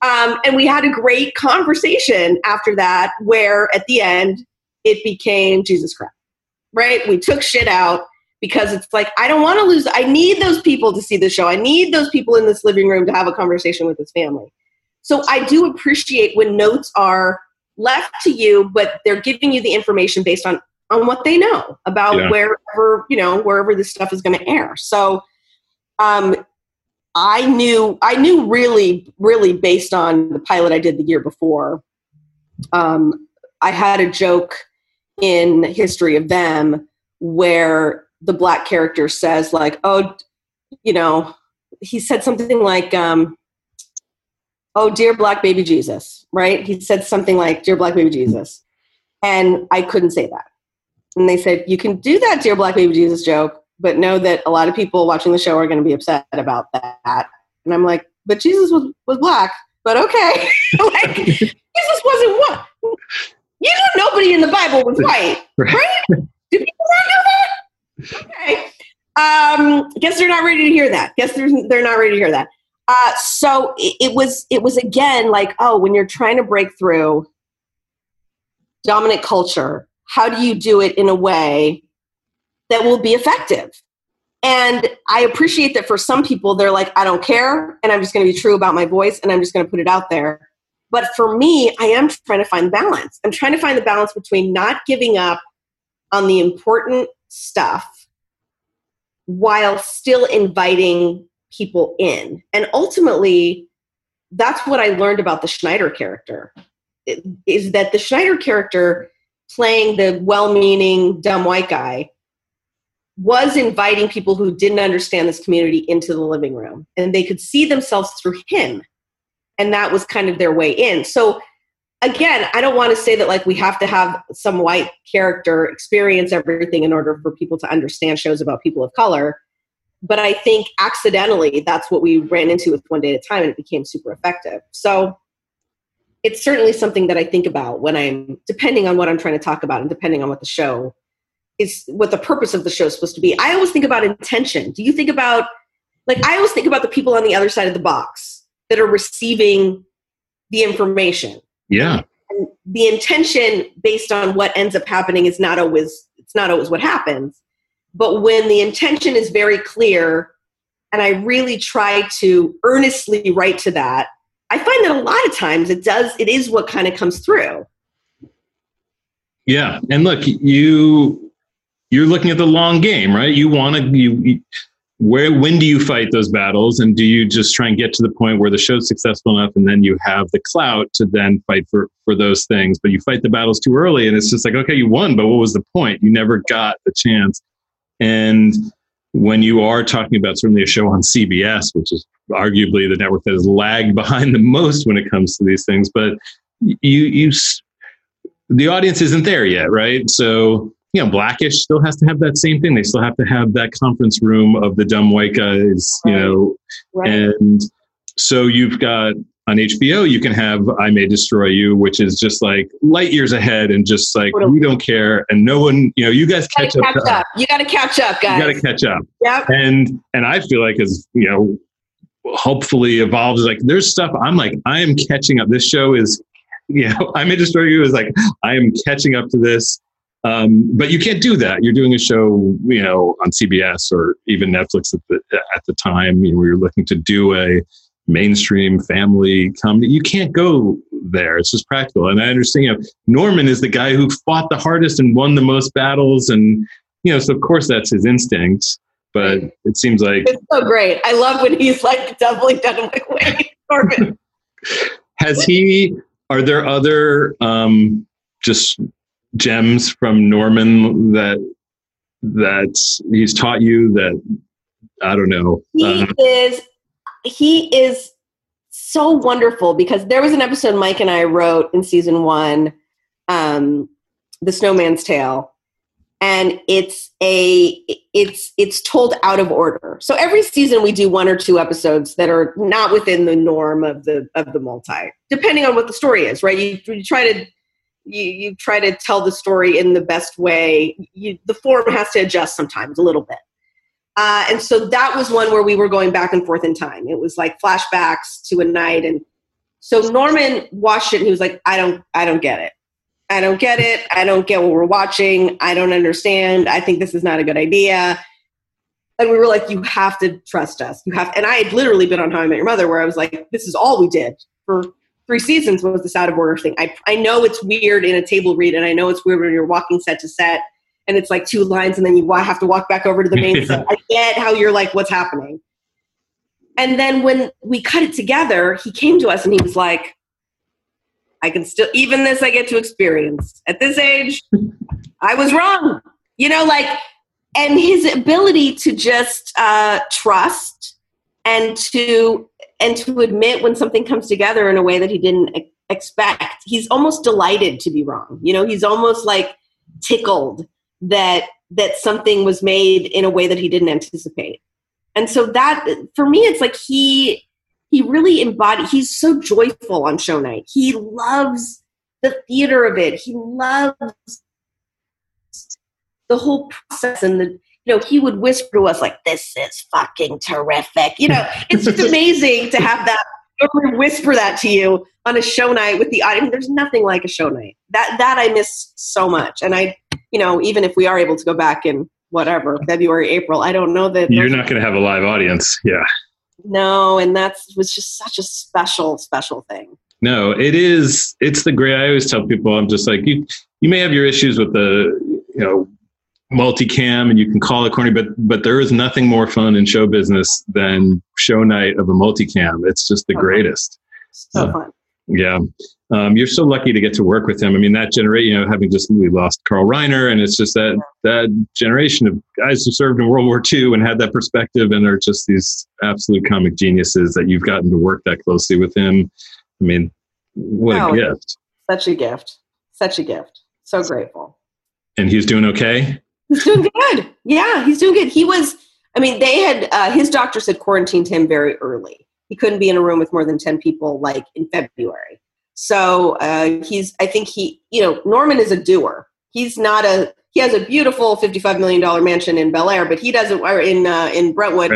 um, and we had a great conversation after that where at the end it became jesus christ right we took shit out because it's like I don't want to lose. I need those people to see the show. I need those people in this living room to have a conversation with his family. So I do appreciate when notes are left to you, but they're giving you the information based on on what they know about Yeah. wherever you know wherever this stuff is going to air. So um, I knew I knew really really based on the pilot I did the year before. Um, I had a joke in History of Them where the black character says like, "Oh, you know," he said something like, um, "Oh, dear black baby Jesus," right? He said something like, "Dear black baby Jesus," and I couldn't say that. And they said, "You can do that, dear black baby Jesus joke, but know that a lot of people watching the show are going to be upset about that." And I'm like, "But Jesus was was black." But okay, like Jesus wasn't what you know. Nobody in the Bible was white, right? Do people not know that? Okay. Um, guess they're not ready to hear that. Guess they're they're not ready to hear that. Uh, so it, it was it was again like oh when you're trying to break through dominant culture, how do you do it in a way that will be effective? And I appreciate that for some people they're like I don't care and I'm just going to be true about my voice and I'm just going to put it out there. But for me, I am trying to find balance. I'm trying to find the balance between not giving up on the important stuff while still inviting people in. And ultimately, that's what I learned about the Schneider character. Is that the Schneider character playing the well-meaning dumb white guy was inviting people who didn't understand this community into the living room. And they could see themselves through him. And that was kind of their way in. So again i don't want to say that like we have to have some white character experience everything in order for people to understand shows about people of color but i think accidentally that's what we ran into with one day at a time and it became super effective. So it's certainly something that i think about when i'm depending on what i'm trying to talk about and depending on what the show is what the purpose of the show is supposed to be. I always think about intention. Do you think about like i always think about the people on the other side of the box that are receiving the information. Yeah. and the intention based on what ends up happening is not always it's not always what happens but when the intention is very clear and i really try to earnestly write to that i find that a lot of times it does it is what kind of comes through Yeah, and look, you you're looking at the long game, right? You want to you, you where when do you fight those battles, and do you just try and get to the point where the show's successful enough, and then you have the clout to then fight for for those things? But you fight the battles too early, and it's just like, okay, you won, but what was the point? You never got the chance. And when you are talking about certainly a show on CBS, which is arguably the network that has lagged behind the most when it comes to these things, but you you the audience isn't there yet, right? So, you know, Blackish still has to have that same thing. They still have to have that conference room of the dumb white guys, you know, Right. and so you've got on HBO, you can have I May Destroy You, which is just like light years ahead and just like we don't care and no one, you know, you guys catch you up. catch up you gotta catch up guys You got to catch up. Yep. And and I feel like as you know, hopefully evolves. Like there's stuff I'm like I am catching up. This show is, you know, I may destroy you is like I am catching up to this. Um, but you can't do that. You're doing a show, you know, on CBS or even Netflix at the at the time. You know, where you're looking to do a mainstream family comedy. You can't go there. It's just practical. And I understand. You know, Norman is the guy who fought the hardest and won the most battles, and you know, so of course that's his instinct. But it seems like it's so great i love when he's like doubling down like wait Corbin. has he are there other um just gems from norman that that he's taught you that i don't know he uh, is he is so wonderful because there was an episode mike and i wrote in season one um the snowman's tale. And it's a it's it's told out of order. So every season we do one or two episodes that are not within the norm of the of the multi depending on what the story is right? You, you try to you, you try to tell the story in the best way. You, the form has to adjust sometimes a little bit uh, and so that was one where we were going back and forth in time it was like flashbacks to a night and so norman watched it and he was like i don't i don't get it I don't get it. I don't get what we're watching. I don't understand. I think this is not a good idea. And we were like, you have to trust us. You have, and I had literally been on How I Met Your Mother where I was like, this is all we did for three seasons was this out of order thing. I, I know it's weird in a table read, and I know it's weird when you're walking set to set, and it's like two lines, and then you have to walk back over to the main set. I get how you're like, what's happening? And then when we cut it together, he came to us and he was like, I can still, even this I get to experience. At this age, I was wrong. You know, like, and his ability to just uh, trust and to and to admit when something comes together in a way that he didn't expect. He's almost delighted to be wrong. You know, he's almost like tickled that that something was made in a way that he didn't anticipate. And so that for me it's like he he really embodied he's so joyful on show night. He loves the theater of it. He loves the whole process and the you know he would whisper to us like this is fucking terrific you know it's just amazing to have that whisper that to you on a show night with the audience there's nothing like a show night that that i miss so much and i you know even if we are able to go back in whatever february april i don't know that you're not going to have a live audience yeah. No and that's was just such a special special thing. No it is it's the great i always tell people i'm just like you you may have your issues with the you know multicam and you can call it corny but but there is nothing more fun in show business than show night of a multicam. It's just the greatest. So Uh, fun Yeah. Um, you're so lucky to get to work with him. I mean, that generation, you know, having just we lost Carl Reiner, and it's just that that generation of guys who served in World War II and had that perspective, and are just these absolute comic geniuses that you've gotten to work that closely with him. I mean, what No, a gift! Such a gift. Such a gift. So grateful. And he's doing okay. He's doing good. Yeah, he's doing good. He was, I mean, they had, uh, his doctors had quarantined him very early. He couldn't be in a room with more than 10 people like in February. So uh, he's, I think he, you know, Norman is a doer. He's not a, he has a beautiful $55 million mansion in Bel Air, but he doesn't, or in, uh, in Brentwood,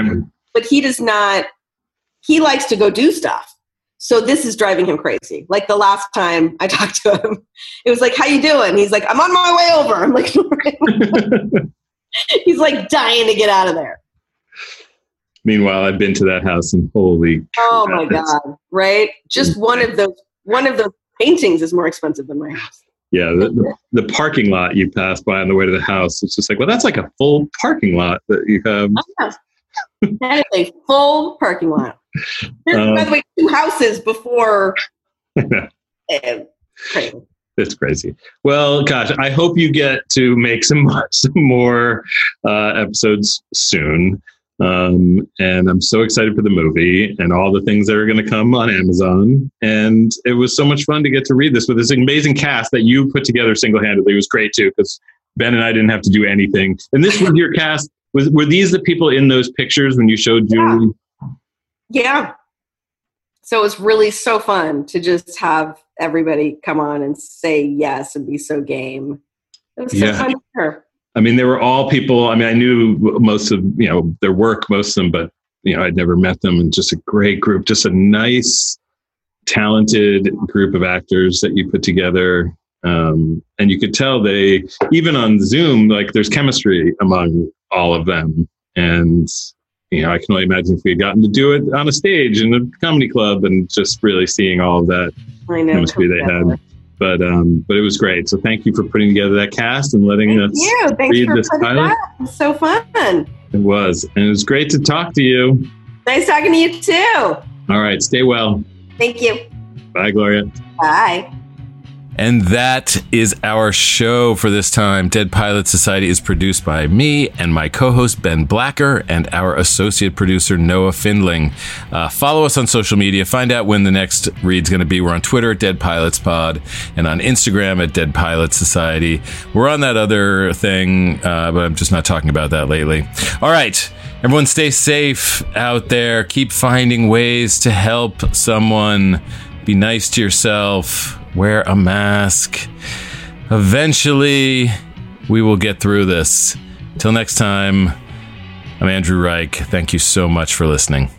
but he does not, he likes to go do stuff. So this is driving him crazy. Like the last time I talked to him, it was like, "How you doing?" He's like, "I'm on my way over." I'm like, he's like dying to get out of there. Meanwhile, I've been to that house and holy, Oh my crap, it's- god! Right? Just one of those one of those paintings is more expensive than my house. yeah, the, the, the parking lot you pass by on the way to the house. It's just like, well, that's like a full parking lot that you have. That is a full parking lot. There's, Um, by the way, two houses before. uh, crazy. It's crazy. Well, gosh, I hope you get to make some more, some more uh, episodes soon. Um, and I'm so excited for the movie and all the things that are going to come on Amazon. And it was so much fun to get to read this with this amazing cast that you put together single handedly. It was great too because Ben and I didn't have to do anything. And this was your cast. Was were these the people in those pictures when you showed Julie? Yeah. So it was really so fun to just have everybody come on and say yes and be so game. It was so Yeah. fun. I mean, they were all people. I mean, I knew most of you know their work, most of them, but you know, I'd never met them. And just a great group, just a nice, talented group of actors that you put together. Um, and you could tell they, even on Zoom, like there's chemistry among all of them. And you know, I can only imagine if we had gotten to do it on a stage in a comedy club and just really seeing all of that I know. chemistry they had. But um, but it was great. So thank you for putting together that cast and letting us You, thanks read for this pilot. that. It was so fun. It was, and it was great to talk to you. Nice talking to you too. All right, stay well. Thank you. Bye, Gloria. Bye. And that is our show for this time. Dead Pilot Society is produced by me and my co host Ben Blacker and our associate producer Noah Findling. Uh, follow us on social media. Find out when the next read's going to be. We're on Twitter at Dead Pilots Pod and on Instagram at Dead Pilot Society. We're on that other thing, uh, but I'm just not talking about that lately. All right. Everyone stay safe out there. Keep finding ways to help someone. Be nice to yourself. Wear a mask. Eventually, we will get through this. Till next time, I'm Andrew Reich. Thank you so much for listening.